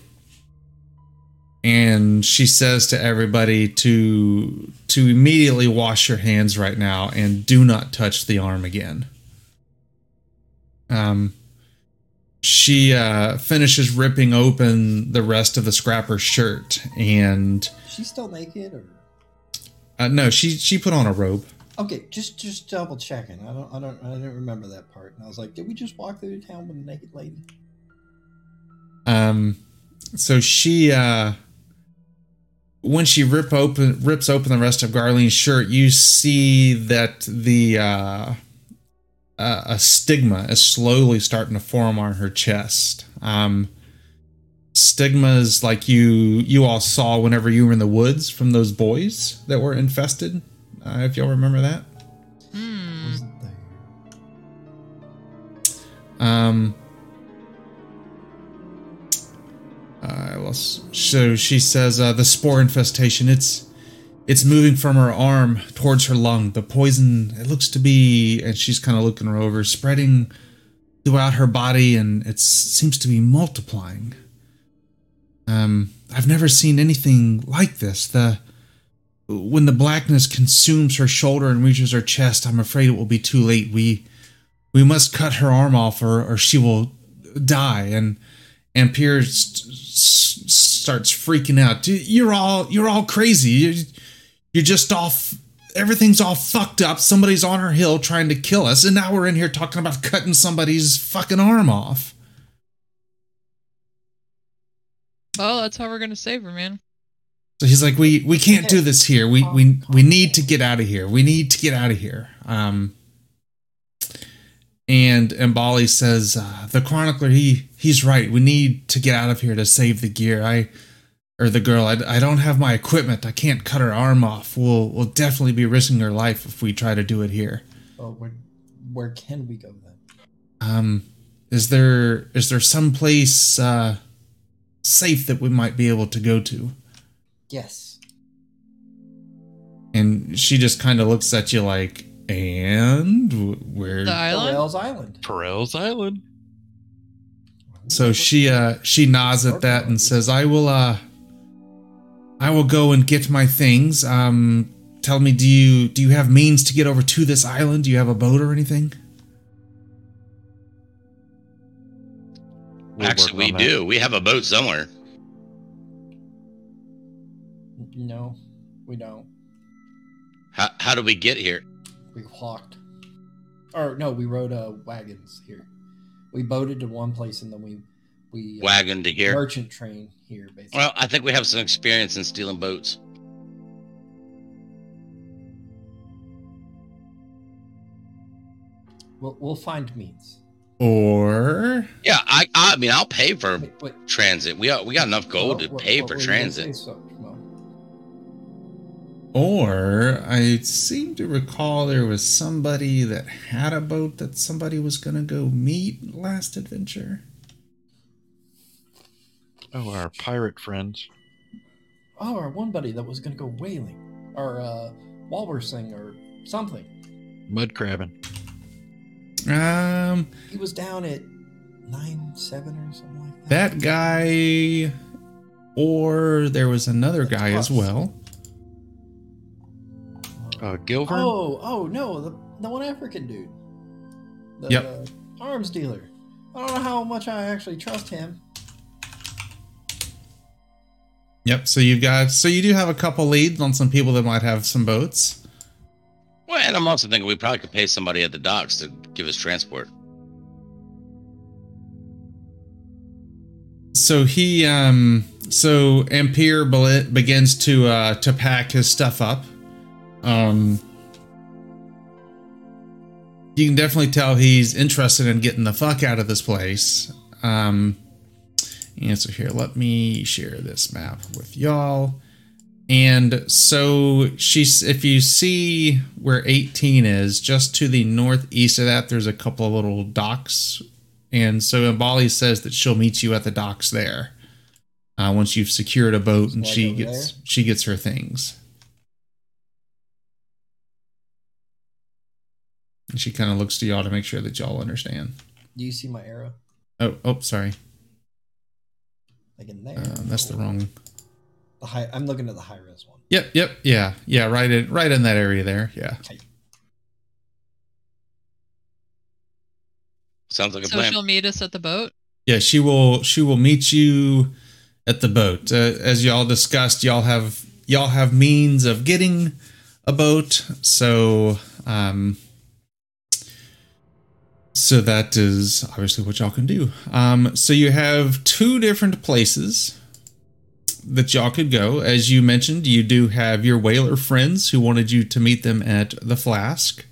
and she says to everybody to to immediately wash your hands right now and do not touch the arm again. Um, she uh, finishes ripping open the rest of the scrapper's shirt and She's still naked, or uh, no she she put on a robe okay? Just just double checking. I don't I don't I didn't remember that part. And I was like, did we just walk through town with a naked lady? Um so she uh when she rip open rips open the rest of Garlene's shirt you see that the uh uh, a stigma is slowly starting to form on her chest um stigmas like you you all saw whenever you were in the woods from those boys that were infested uh, if y'all remember that Hmm. Um. Uh, well, so she says uh, the spore infestation. It's it's moving from her arm towards her lung. The poison. It looks to be, and she's kind of looking her over, spreading throughout her body, and it seems to be multiplying. Um, I've never seen anything like this. The when the blackness consumes her shoulder and reaches her chest, I'm afraid it will be too late. We we must cut her arm off or, or she will die and and Pierce s- starts freaking out. You're all you're all crazy. You're, you're just off everything's all fucked up. Somebody's on our hill trying to kill us and now we're in here talking about cutting somebody's fucking arm off. Well, that's how we're gonna save her, man. so he's like we we can't do this here. We we we need to get out of here. We need to get out of here. Um and and Bali says uh, the chronicler he he's right we need to get out of here to save the gear I or the girl I, I don't have my equipment I can't cut her arm off we'll we'll definitely be risking her life if we try to do it here Oh, where where can we go then? um is there is there some place uh safe that we might be able to go to Yes. and she just kind of looks at you like and wh- where The island. Rails Island. Perel's Island. So she uh she nods at that and says, "I will uh I will go and get my things. Um tell me do you do you have means to get over to this island? Do you have a boat or anything?" We'll Actually, we that. do. We have a boat somewhere. No, we don't. How, how do we get here? We walked. Or no, we rode uh, wagons here. We boated to one place and then we we uh, Wagon to here? merchant train here basically. Well, I think we have some experience in stealing boats. we'll, we'll find means. Or Yeah, I I mean I'll pay for Wait, wait. transit. We got we got enough gold Well, to what- pay what for were you gonna transit. so, Mo? Or I seem to recall there was somebody that had a boat that somebody was going to go meet last adventure. Oh, our pirate friends. Oh, our one buddy that was gonna go whaling, or uh, walrusing, or something. Mud crabbing. Um, He was down at nine seven or something like that. that guy, or there was another guy as well. Uh, Gilvern? Oh, oh no, the the one African dude. The Yep. uh, arms dealer. I don't know how much I actually trust him. Yep. So you've got so you do have a couple leads on some people that might have some boats. Well, and I'm also thinking we probably could pay somebody at the docks to give us transport. So he um so Ampere begins to uh to pack his stuff up. Um you can definitely tell he's interested in getting the fuck out of this place. Um and so here, let me share this map with y'all. And so she's if you see where 18 is, just to the northeast of that, there's a couple of little docks. And so Mbali says that she'll meet you at the docks there. Uh, once you've secured a boat and she gets there? she gets her things. And she kind of looks to y'all to make sure that y'all understand. Do you see my arrow? Oh, oh, sorry. Like in there. Uh, that's the wrong. The high. I'm looking at the high res one. Yep, yep, yeah, yeah, right in right in that area there. Yeah. Sounds like a So plan. she'll meet us at the boat. Yeah, she will she will meet you at the boat. Uh, as y'all discussed, y'all have y'all have means of getting a boat. So um so that is obviously what y'all can do. Um so you have two different places that y'all could go. As you mentioned, you do have your whaler friends who wanted you to meet them at the flask.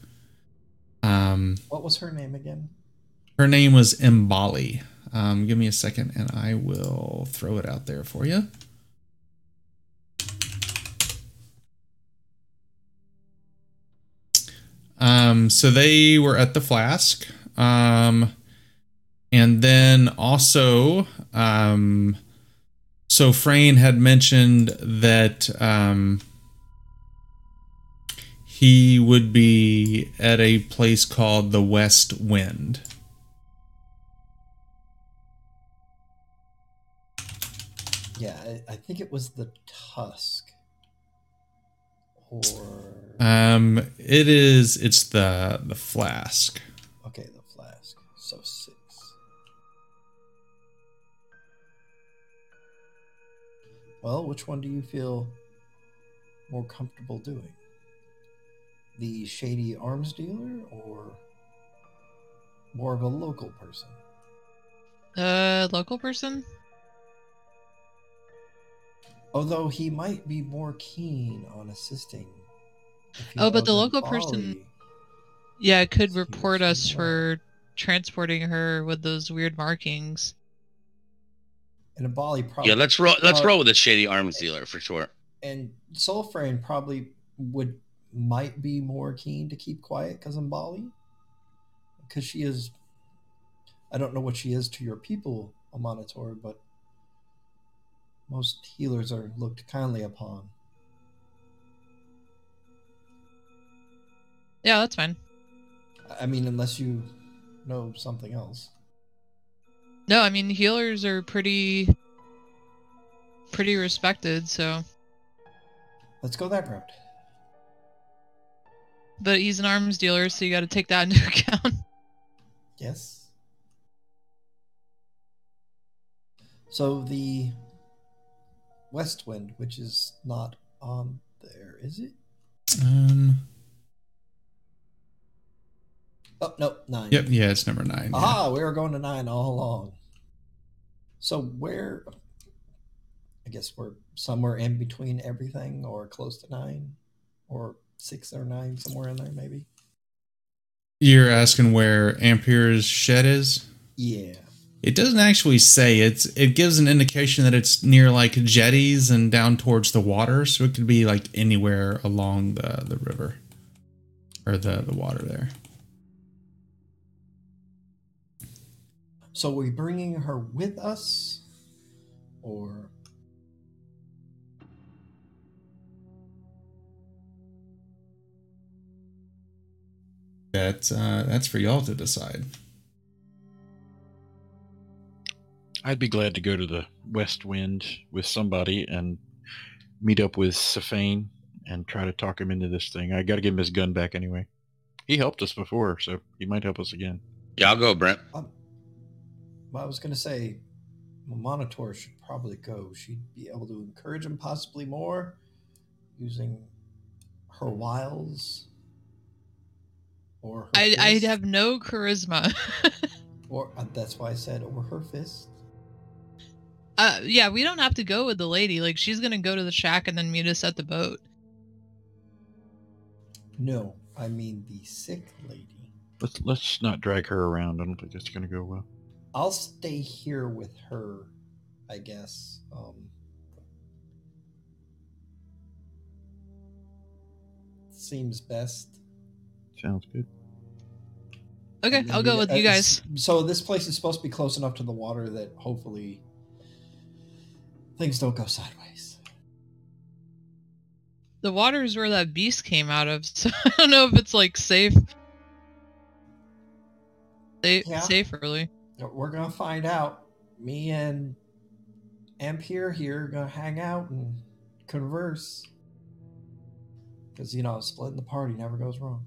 Um What was her name again? her name was Mbali. Um, give me a second and I will throw it out there for you. Um, so they were at the flask. Um, and then also, um, so Frayne had mentioned that um, he would be at a place called the West Wind. Yeah, I, I think it was the Tusk. Or Um, it is. It's the the flask. Well, which one do you feel more comfortable doing? The shady arms dealer or more of a local person? Uh, local person. Although he might be more keen on assisting. Oh, but the local person- Yeah, could report us for transporting her with those weird markings. And a Bali probably. Yeah, let's roll. Let's roll with a shady arms dealer for sure. And Soulframe probably would might be more keen to keep quiet because Mbali. Because she is. I don't know what she is to your people, a monitor, but most healers are looked kindly upon. Yeah, that's fine. I mean, unless you know something else. No, I mean healers are pretty pretty respected, so Let's go that route. but he's an arms dealer, so you got to take that into account. Yes. So the west wind, which is not on there, is it? Um. Oh no, nine. Yep. Yeah, it's number nine. yeah. We were going to nine all along. So where? I guess we're somewhere in between everything, or close to nine, or six or nine, somewhere in there, maybe. You're asking where Ampere's shed is? Yeah. It doesn't actually say. It's it gives an indication that it's near like jetties and down towards the water, so it could be like anywhere along the the river or the the water there. So are we bringing her with us, or That's uh, that's for y'all to decide. I'd be glad to go to the West Wind with somebody and meet up with Safane and try to talk him into this thing. I got to give him his gun back anyway. He helped us before, so he might help us again. Yeah, I'll go, Brent. um, well, I was going to say, well, Monitor should probably go. She'd be able to encourage him possibly more using her wiles. Or her I, I'd have no charisma. Or uh, that's why I said, or her fist. uh, yeah, we don't have to go with the lady. Like, she's gonna go to the shack and then meet us at the boat. No, I mean the sick lady. Let's let's not drag her around. I don't think that's going to go well. I'll stay here with her, I guess. Um, seems best. Sounds good. Okay, I'll go with uh, you guys. So this place is supposed to be close enough to the water that hopefully things don't go sideways. The water is where that beast came out of, so I don't know if it's like safe. Safe, Yeah. saferly. We're gonna find out. Me and Ampere here are gonna hang out and converse. Because you know, splitting the party never goes wrong.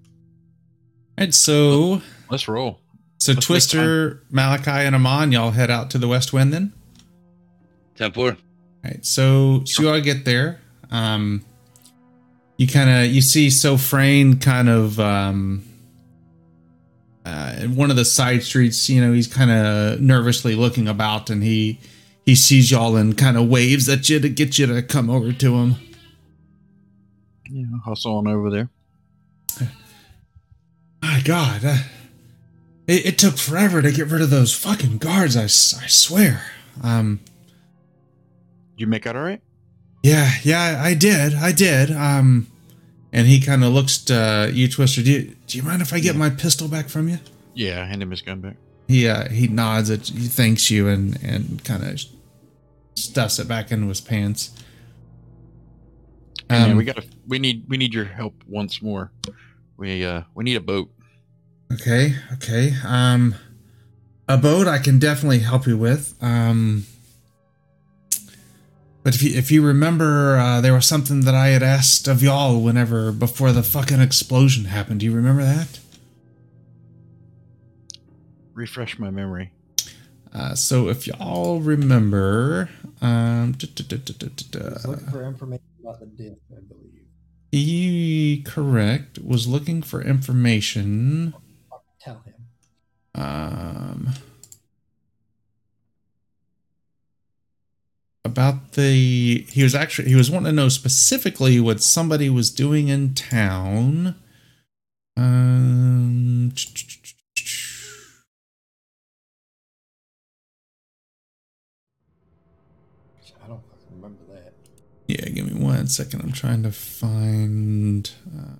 And so, Let's roll. so Let's Twister, Malachi, and Amon, y'all head out to the West Wind then. Ten four. Right. So, so you all get there. Um, you kind of you see Sofrain kind of um, uh, in one of the side streets. You know, he's kind of nervously looking about, and he he sees y'all and kind of waves at you to get you to come over to him. Yeah, hustle on over there. My God, uh, it, it took forever to get rid of those fucking guards. I, I swear. Um, You make out all right? yeah, yeah, I did, I did. Um, and he kind of looks to uh, you, Twister. Do you, do you mind if I get my pistol back from you? Yeah, hand him his gun back. He uh, he nods at he thanks you and and kind of stuffs it back into his pants. Hey, man, Um, we got to we need we need your help once more. We uh we need a boat. Okay, okay. Um, a boat I can definitely help you with. Um, but if you if you remember, uh, there was something that I had asked of y'all whenever before the fucking explosion happened. Do you remember that? Refresh my memory. Uh, so if y'all remember, um, duh, duh, I looking for information about the disc, I believe. he correct was looking for information. Tell him. um, about the he was actually he was wanting to know specifically what somebody was doing in town um I don't remember that. yeah give me one second i'm trying to find uh,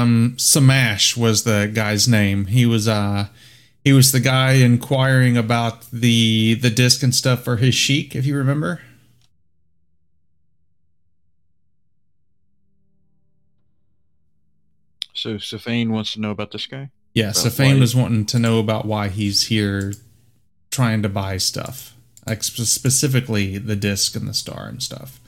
um samash was the guy's name. He was uh he was the guy inquiring about the the disc and stuff for his sheik if you remember. So Safane wants to know about this guy. yeah Safane was wanting to know about why he's here trying to buy stuff like spe- specifically the disc and the star and stuff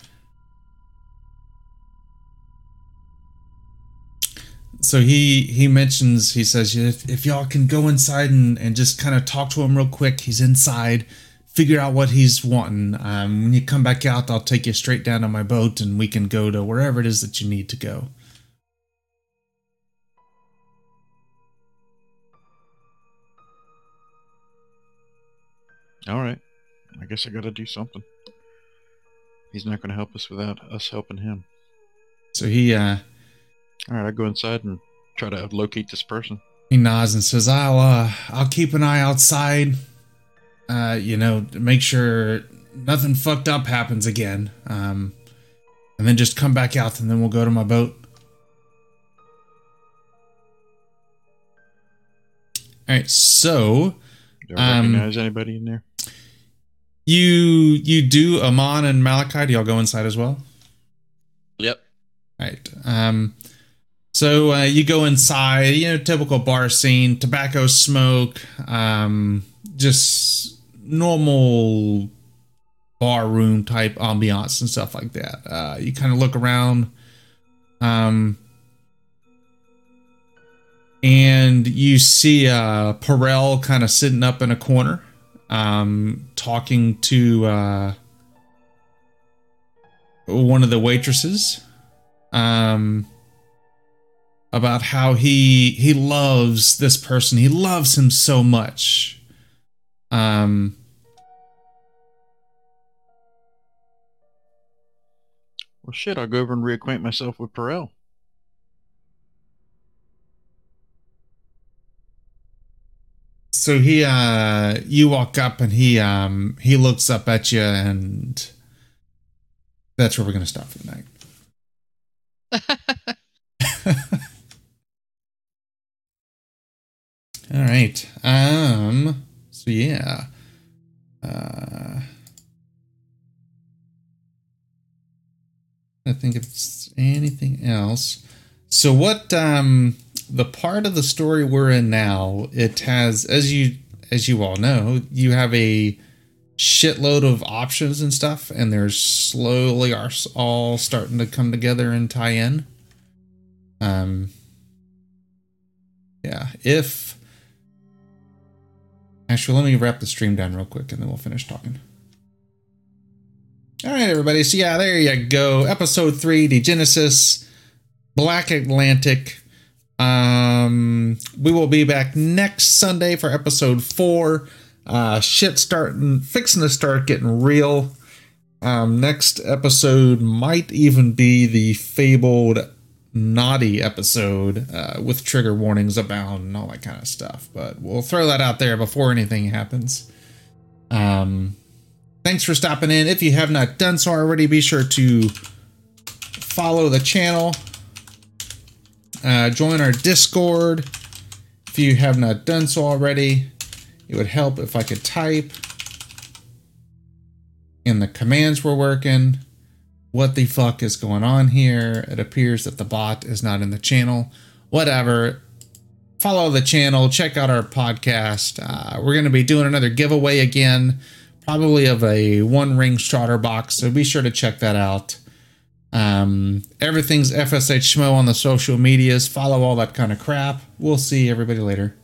so he he mentions he says if, if y'all can go inside and, and just kind of talk to him real quick he's inside figure out what he's wanting um, when you come back out i'll take you straight down to my boat and we can go to wherever it is that you need to go All right. I guess I got to do something. He's not going to help us without us helping him. so he uh All right, I go inside and try to locate this person. he nods and says i'll uh i'll keep an eye outside uh you know to make sure nothing fucked up happens again um and then just come back out and then we'll go to my boat All right, so Do I Um, recognize anybody in there? you you do Amon and Malachi. Do y'all go inside as well? Yep. Right. Um, so uh, you go inside, you know, typical bar scene, tobacco smoke, um, just normal bar room type ambiance and stuff like that. Uh, you kind of look around, um, and you see uh, Perel kind of sitting up in a corner, um, talking to uh, one of the waitresses um about how he he loves this person. He loves him so much. Um Well, shit, I'll go over and reacquaint myself with Perel. so he uh you walk up and he um he looks up at you and that's where we're gonna stop for the night all right um so yeah uh I think it's anything else. So what um the part of the story we're in now, it has as you as you all know, you have a shitload of options and stuff and they're slowly are all starting to come together and tie in. Um yeah, if Actually, let me wrap the stream down real quick and then we'll finish talking. All right, everybody. So yeah, there you go. Episode three, the Genesis, Black Atlantic. Um, we will be back next Sunday for episode four. Uh, shit starting, fixing to start getting real. Um, next episode might even be the fabled naughty episode uh, with trigger warnings abound and all that kind of stuff. But we'll throw that out there before anything happens. Um, thanks for stopping in. If you have not done so already, be sure to follow the channel, uh, join our Discord. If you have not done so already, it would help if I could type in the commands we're working. What the fuck is going on here? It appears that the bot is not in the channel. Whatever. Follow the channel. Check out our podcast. Uh, we're going to be doing another giveaway again probably of a one ring starter box. So be sure to check that out. Um, everything's FSH Schmo on the social medias. Follow all that kind of crap. We'll see everybody later.